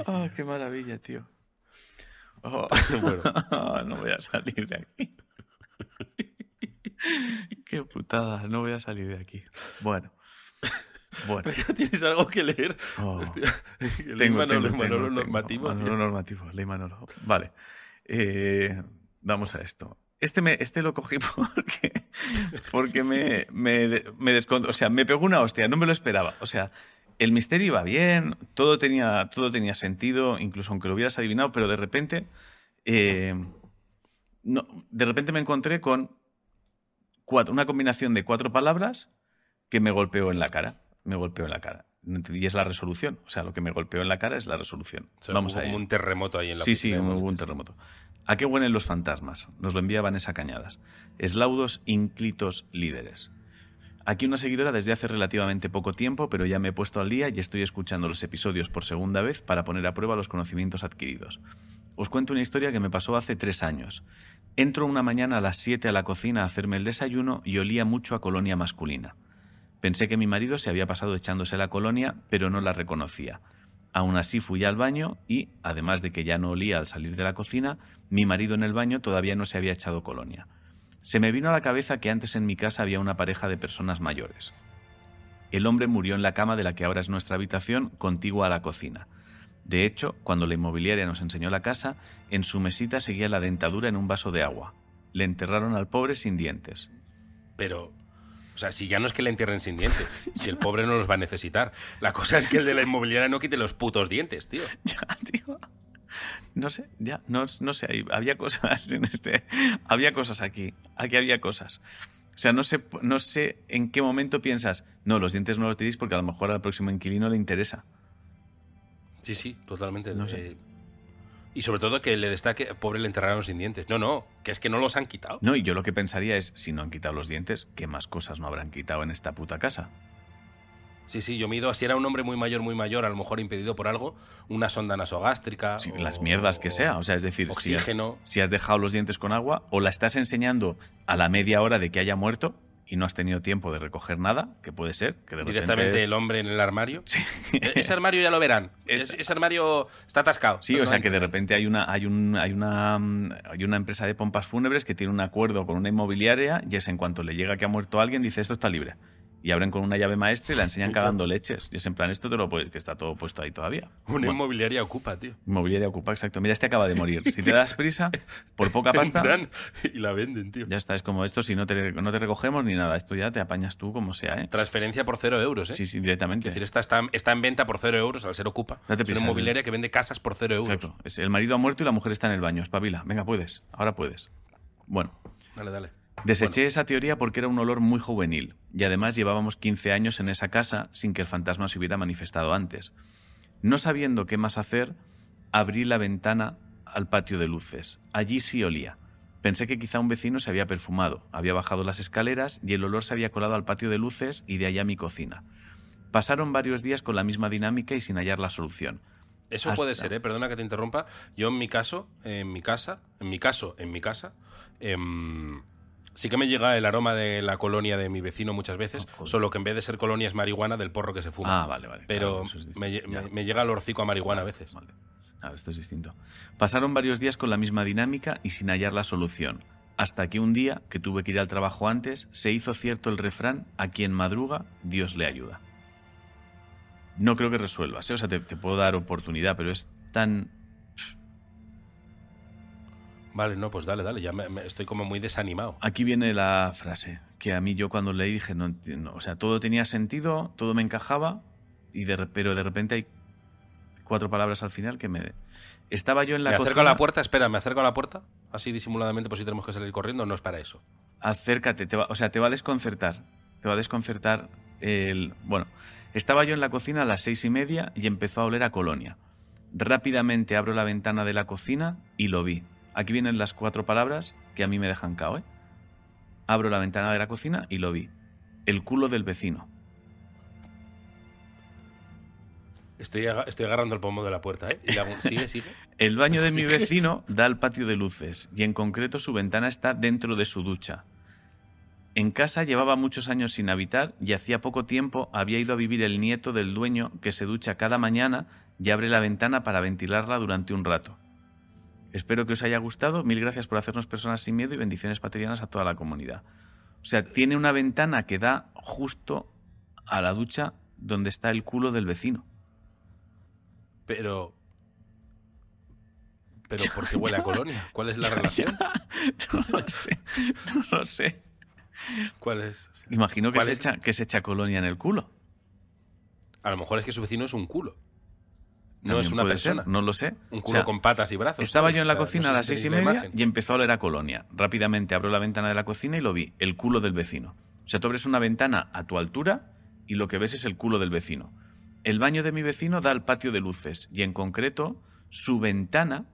Ah, qué maravilla, tío. Oh, Bueno. no voy a salir de aquí. Qué putada, no voy a salir de aquí. Bueno. Bueno. ¿Tienes algo que leer? Oh. Ley Tengo, Manolo, tengo, Manolo tengo, normativo. tengo. Manolo normativo, ley Manolo. Vale. Eh, vamos a esto. Este, me, este lo cogí porque, porque me, me, me O sea, me pegó una hostia, no me lo esperaba. O sea, el misterio iba bien, todo tenía, todo tenía sentido, incluso aunque lo hubieras adivinado, pero de repente. eh, no, de repente me encontré con cuatro- una combinación de cuatro palabras que me golpeó en la cara. Me golpeó en la cara. Y es la resolución. O sea, lo que me golpeó en la cara es la resolución. O sea, Vamos hubo a como un terremoto ahí en la Sí, sí, hubo un terremoto. ¿A qué huelen los fantasmas? Nos lo envía Vanessa Cañadas. Eslaudos ínclitos líderes. Aquí una seguidora desde hace relativamente poco tiempo, pero ya me he puesto al día y estoy escuchando los episodios por segunda vez para poner a prueba los conocimientos adquiridos. Os cuento una historia que me pasó hace tres años. Entro una mañana a las 7 a la cocina a hacerme el desayuno y olía mucho a colonia masculina. Pensé que mi marido se había pasado echándose la colonia, pero no la reconocía. Aún así fui al baño y, además de que ya no olía al salir de la cocina, mi marido en el baño todavía no se había echado colonia. Se me vino a la cabeza que antes en mi casa había una pareja de personas mayores. El hombre murió en la cama de la que ahora es nuestra habitación, contigua a la cocina. De hecho, cuando la inmobiliaria nos enseñó la casa, en su mesita seguía la dentadura en un vaso de agua. Le enterraron al pobre sin dientes. Pero, o sea, si ya no es que le entierren sin dientes, si el pobre no los va a necesitar. La cosa es que el de la inmobiliaria no quite los putos dientes, tío. Ya, tío. No sé, ya, no, no sé, había cosas en este. Había cosas aquí. Aquí había cosas. O sea, no sé, no sé en qué momento piensas, no, los dientes no los tiréis porque a lo mejor al próximo inquilino le interesa. Sí, sí, totalmente. No sé. Eh, y sobre todo que le destaque, pobre le enterraron sin dientes. No, no, que es que no los han quitado. No, y yo lo que pensaría es, si no han quitado los dientes, ¿qué más cosas no habrán quitado en esta puta casa? Sí, sí, yo me ido, si era un hombre muy mayor, muy mayor, a lo mejor impedido por algo, una sonda nasogástrica. Sí, o- las mierdas que sea. O sea, es decir, si has, Oxígeno. si has dejado los dientes con agua o la estás enseñando a la media hora de que haya muerto y no has tenido tiempo de recoger nada, que puede ser, que de Directamente es- el hombre en el armario. E- Ese armario ya lo verán. Es- Es- ese armario está atascado. Sí, o sea que de repente hay una, hay un, hay una, mm, hay una empresa de pompas fúnebres que tiene un acuerdo con una inmobiliaria y es en cuanto le llega que ha muerto alguien, dice esto está libre. Y abren con una llave maestra y la enseñan cagando leches. Y es en plan, esto te lo puedes, que está todo puesto ahí todavía. Una Bueno, inmobiliaria ocupa, tío. inmobiliaria ocupa, exacto. Mira, este acaba de morir. Si te das prisa, por poca pasta, Entran y la venden, tío. ya está. Es como esto, si no te, no te recogemos ni nada. Esto ya te apañas tú como sea, ¿eh? Transferencia por cero euros, ¿eh? Sí, sí, directamente. Es decir, esta está, está en venta por cero euros al ser ocupa. Date es prisa, una inmobiliaria que vende casas por cero euros. Exacto. El marido ha muerto y la mujer está en el baño. Espabila. Venga, puedes. Ahora puedes. Bueno. Dale, dale. Deseché esa teoría porque era un olor muy juvenil y además llevábamos 15 años en esa casa sin que el fantasma se hubiera manifestado antes. No sabiendo qué más hacer, abrí la ventana al patio de luces. Allí sí olía. Pensé que quizá un vecino se había perfumado, había bajado las escaleras y el olor se había colado al patio de luces y de allá a mi cocina. Pasaron varios días con la misma dinámica y sin hallar la solución. Eso Hasta- puede ser, ¿eh? Perdona que te interrumpa. Yo en mi caso, en mi casa, en mi caso, en mi casa, em, sí que me llega el aroma de la colonia de mi vecino muchas veces, Oh, joder. solo que en vez de ser colonia es marihuana del porro que se fuma. Ah, vale, vale. Pero claro, es me, llega el horcico a marihuana a veces. Vale. Claro, esto es distinto. Pasaron varios días con la misma dinámica y sin hallar la solución. Hasta que un día, que tuve que ir al trabajo antes, se hizo cierto el refrán, a quien madruga, Dios le ayuda. No creo que resuelvas, ¿eh? o sea, te, te puedo dar oportunidad, pero es tan... Vale, no, pues dale, dale. Ya me- me- estoy como muy desanimado. Aquí viene la frase, que a mí yo cuando leí dije, no entiendo, o sea, todo tenía sentido, todo me encajaba, y de, pero de repente hay cuatro palabras al final que me... Estaba yo en la me cocina... acerco a la puerta, espera, me acerco a la puerta, así disimuladamente, por si tenemos que salir corriendo, no es para eso. acércate, te va- o sea, te va a desconcertar. Te va a desconcertar el. Bueno, estaba yo en la cocina a las seis y media y empezó a oler a colonia. Rápidamente abro la ventana de la cocina y lo vi. Aquí vienen las cuatro palabras que a mí me dejan cao, ¿eh? Abro la ventana de la cocina y lo vi. El culo del vecino. Estoy, aga- estoy agarrando el pomo de la puerta, ¿eh? Y sigue, sigue. El baño de mi vecino da al patio de luces y en concreto su ventana está dentro de su ducha. En casa llevaba muchos años sin habitar y hacía poco tiempo había ido a vivir el nieto del dueño que se ducha cada mañana y abre la ventana para ventilarla durante un rato. Espero que os haya gustado. Mil gracias por hacernos personas sin miedo y bendiciones paterianas a toda la comunidad. O sea, tiene una ventana que da justo a la ducha donde está el culo del vecino. Pero. Pero ¿por qué huele a colonia? ¿Cuál es la relación? No lo sé. No lo sé. ¿Cuál es? O sea, Imagino que ¿cuál se, es? echa, que se echa colonia en el culo. A lo mejor es que su vecino es un culo. No es una puede ser, persona. no lo sé. Un O culo sea, con patas y brazos. Estaba ¿sabes? yo en la O sea, cocina no a las si seis y media imagen. y empezó a oler a colonia. Rápidamente abro la ventana de la cocina y lo vi, el culo del vecino. O sea, tú abres una ventana a tu altura y lo que ves es el culo del vecino. El baño de mi vecino da al patio de luces y en concreto su ventana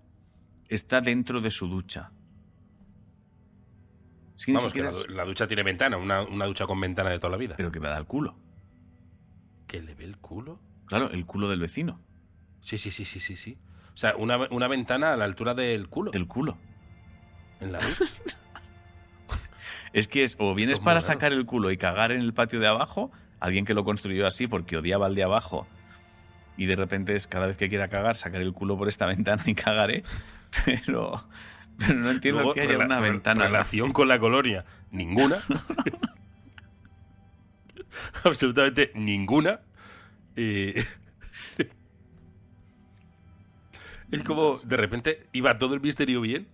está dentro de su ducha. Vamos, que la ducha tiene ventana, una, una ducha con ventana de toda la vida. Pero que me da el culo. ¿Que le ve el culo? Claro, el culo del vecino. Sí, sí, sí, sí, sí, sí. O sea, una, una ventana a la altura del culo. Del culo. En la. Es que es o vienes es para sacar el culo y cagar en el patio de abajo, alguien que lo construyó así porque odiaba al de abajo, y de repente es cada vez que quiera cagar, sacar el culo por esta ventana y cagaré. Pero, pero no entiendo Luego, que haya una ventana. Relación con la colonia. Ninguna. Absolutamente ninguna. Eh, Es como, de repente, iba todo el misterio bien,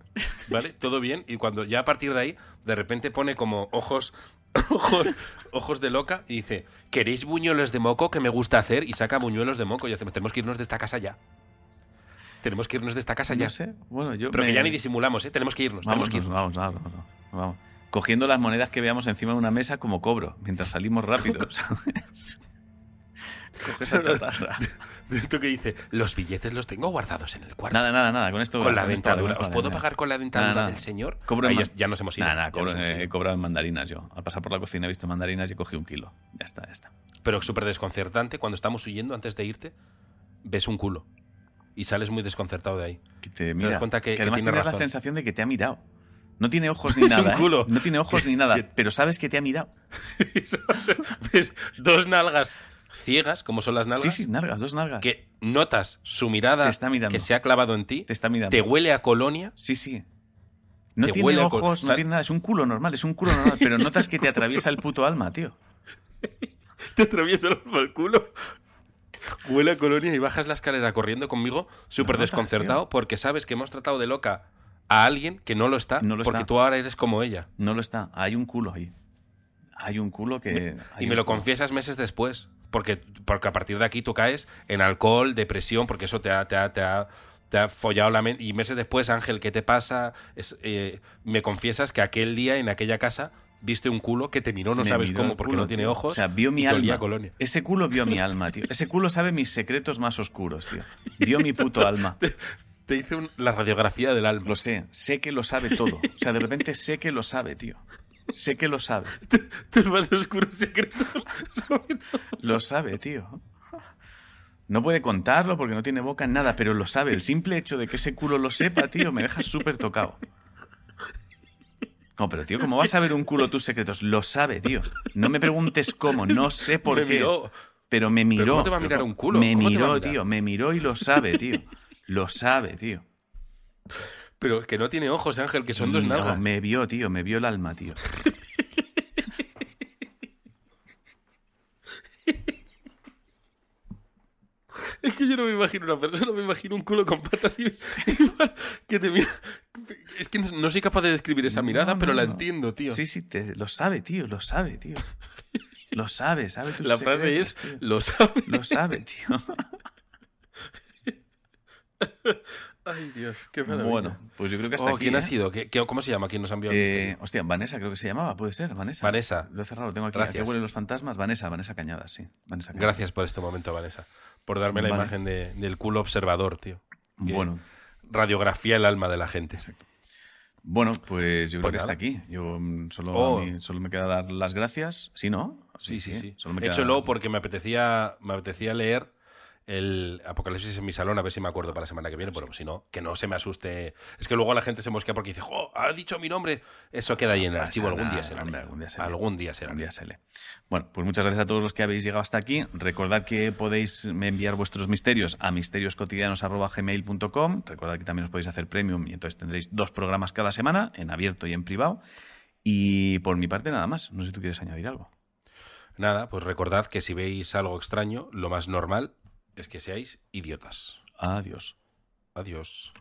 ¿vale? Todo bien, y cuando ya a partir de ahí, de repente pone como ojos, ojos, ojos de loca y dice, ¿queréis buñuelos de moco que me gusta hacer? Y saca buñuelos de moco y dice, tenemos que irnos de esta casa ya. Tenemos que irnos de esta casa ya. No sé. Bueno, yo Pero me- que ya ni disimulamos, ¿eh? Tenemos que irnos, Vamos, tenemos que irnos. vamos, vamos, vamos, vamos. Cogiendo las monedas que veamos encima de una mesa como cobro, mientras salimos rápido. ¿sabes? Coge esa chatarra. Esto que dice, los billetes los tengo guardados en el cuarto. Nada, nada, nada. Con esto. con la dentadura. ¿Os puedo pagar con la dentadura del señor? Cobro Ahí en ya, nos hemos ido. Nada, nada, cobro- eh, he cobrado en mandarinas yo. Al pasar por la cocina he visto mandarinas y cogí un kilo. Ya está, ya está. Pero súper desconcertante, cuando estamos huyendo, antes de irte, ves un culo. Y sales muy desconcertado de ahí. Que te mira. cuenta que- que además tiene tienes la sensación de que te ha mirado. No tiene ojos ni Es un nada. ¿eh? culo. No tiene ojos ni nada. Que- Pero sabes que te ha mirado. ves dos nalgas ciegas, como son las nalgas, Sí, sí, nalgas, dos nalgas. que notas su mirada Te está mirando. que se ha clavado en ti, Te está mirando. te huele a colonia. Sí, sí. No tiene huele ojos, o no sea- tiene nada. Es un culo normal, es un culo normal. Pero notas que te atraviesa el puto alma, tío. te atraviesa el el culo. Huele a colonia y bajas la escalera corriendo conmigo, súper desconcertado, tío. porque sabes que hemos tratado de loca a alguien que no lo está, No lo porque está. tú ahora eres como ella. No lo está. Hay un culo ahí. Hay un culo que. y me lo culo. confiesas meses después, porque, porque a partir de aquí tú caes en alcohol, depresión, porque eso te ha, te ha, te ha, te ha follado la mente. Y meses después, Ángel, ¿qué te pasa? Es, eh, me confiesas que aquel día en aquella casa viste un culo que te miró, no Me sabes miró cómo, porque no tiene ojos. O sea, vio mi alma. colonia. Ese culo vio mi alma, tío. Ese culo sabe mis secretos más oscuros, tío. Vio mi puto alma. Te hice un- la radiografía del alma. Lo sé. Sé que lo sabe todo. O sea, de repente sé que lo sabe, tío. Sé que lo sabe. Tus más oscuros secretos. Lo sabe, tío. No puede contarlo porque no tiene boca en nada, pero lo sabe. El simple hecho de que ese culo lo sepa, tío, me deja súper tocado. No, pero tío, ¿cómo vas a ver un culo tus secretos? Lo sabe, tío. No me preguntes cómo, no sé por Me qué. miró. Pero me miró. ¿cómo te va a mirar un culo? Me ¿Cómo te va a miró, tío. Me miró y lo sabe, tío. Lo sabe, tío. Pero que no tiene ojos, Ángel, que son dos No, nalgas. me vio, tío. Me vio el alma, tío. Es que yo no me imagino una persona, me imagino un culo con patas y que te mira. Es que no, soy capaz de describir esa mirada, No, pero la no. entiendo, tío. Sí, sí, te- lo sabe, tío. Lo sabe, tío. Lo sabe, sabe la frase es, tío. lo sabe. Lo sabe, tío. Ay, Dios, qué maravilla. Bueno, pues yo creo que hasta Oh, aquí. ¿Quién ¿eh? ha sido? ¿Qué- qué- ¿Cómo se llama? ¿Quién nos ha enviado el Eh, misterio? hostia, Vanessa creo que se llamaba, puede ser, Vanessa. Vanessa. Lo he cerrado, lo tengo aquí. Gracias. ¿A qué huelen los fantasmas? Vanessa, Vanessa Cañadas, sí. Vanessa Cañadas. Gracias por este momento, Vanessa. Por darme la imagen de- del culo observador, tío. Bueno, Radiografía el alma de la gente. bueno, pues yo creo Pues que nada. hasta aquí. Yo mm, solo, Oh. mí solo me queda dar las gracias. ¿Sí, no? Sí, sí, sí. Solo me He hecho luego porque me apetecía, me apetecía leer el Apocalipsis en mi salón, a ver si me acuerdo para la semana que viene, pero si no, que no se me asuste. Es que luego la gente se mosquea porque dice, ¡jo! Ha dicho mi nombre. Eso queda ahí en el archivo. Algún día será. algún día se lee. Algún día será. Bueno, pues muchas gracias a todos los que habéis llegado hasta aquí. Recordad que podéis enviar vuestros misterios a misterioscotidianos.gmail.com. Recordad que también os podéis hacer premium y entonces tendréis dos programas cada semana, en abierto y en privado. Y por mi parte nada más. No sé si tú quieres añadir algo. Nada, pues recordad que si veis algo extraño, lo más normal es que seáis idiotas. Adiós. Adiós.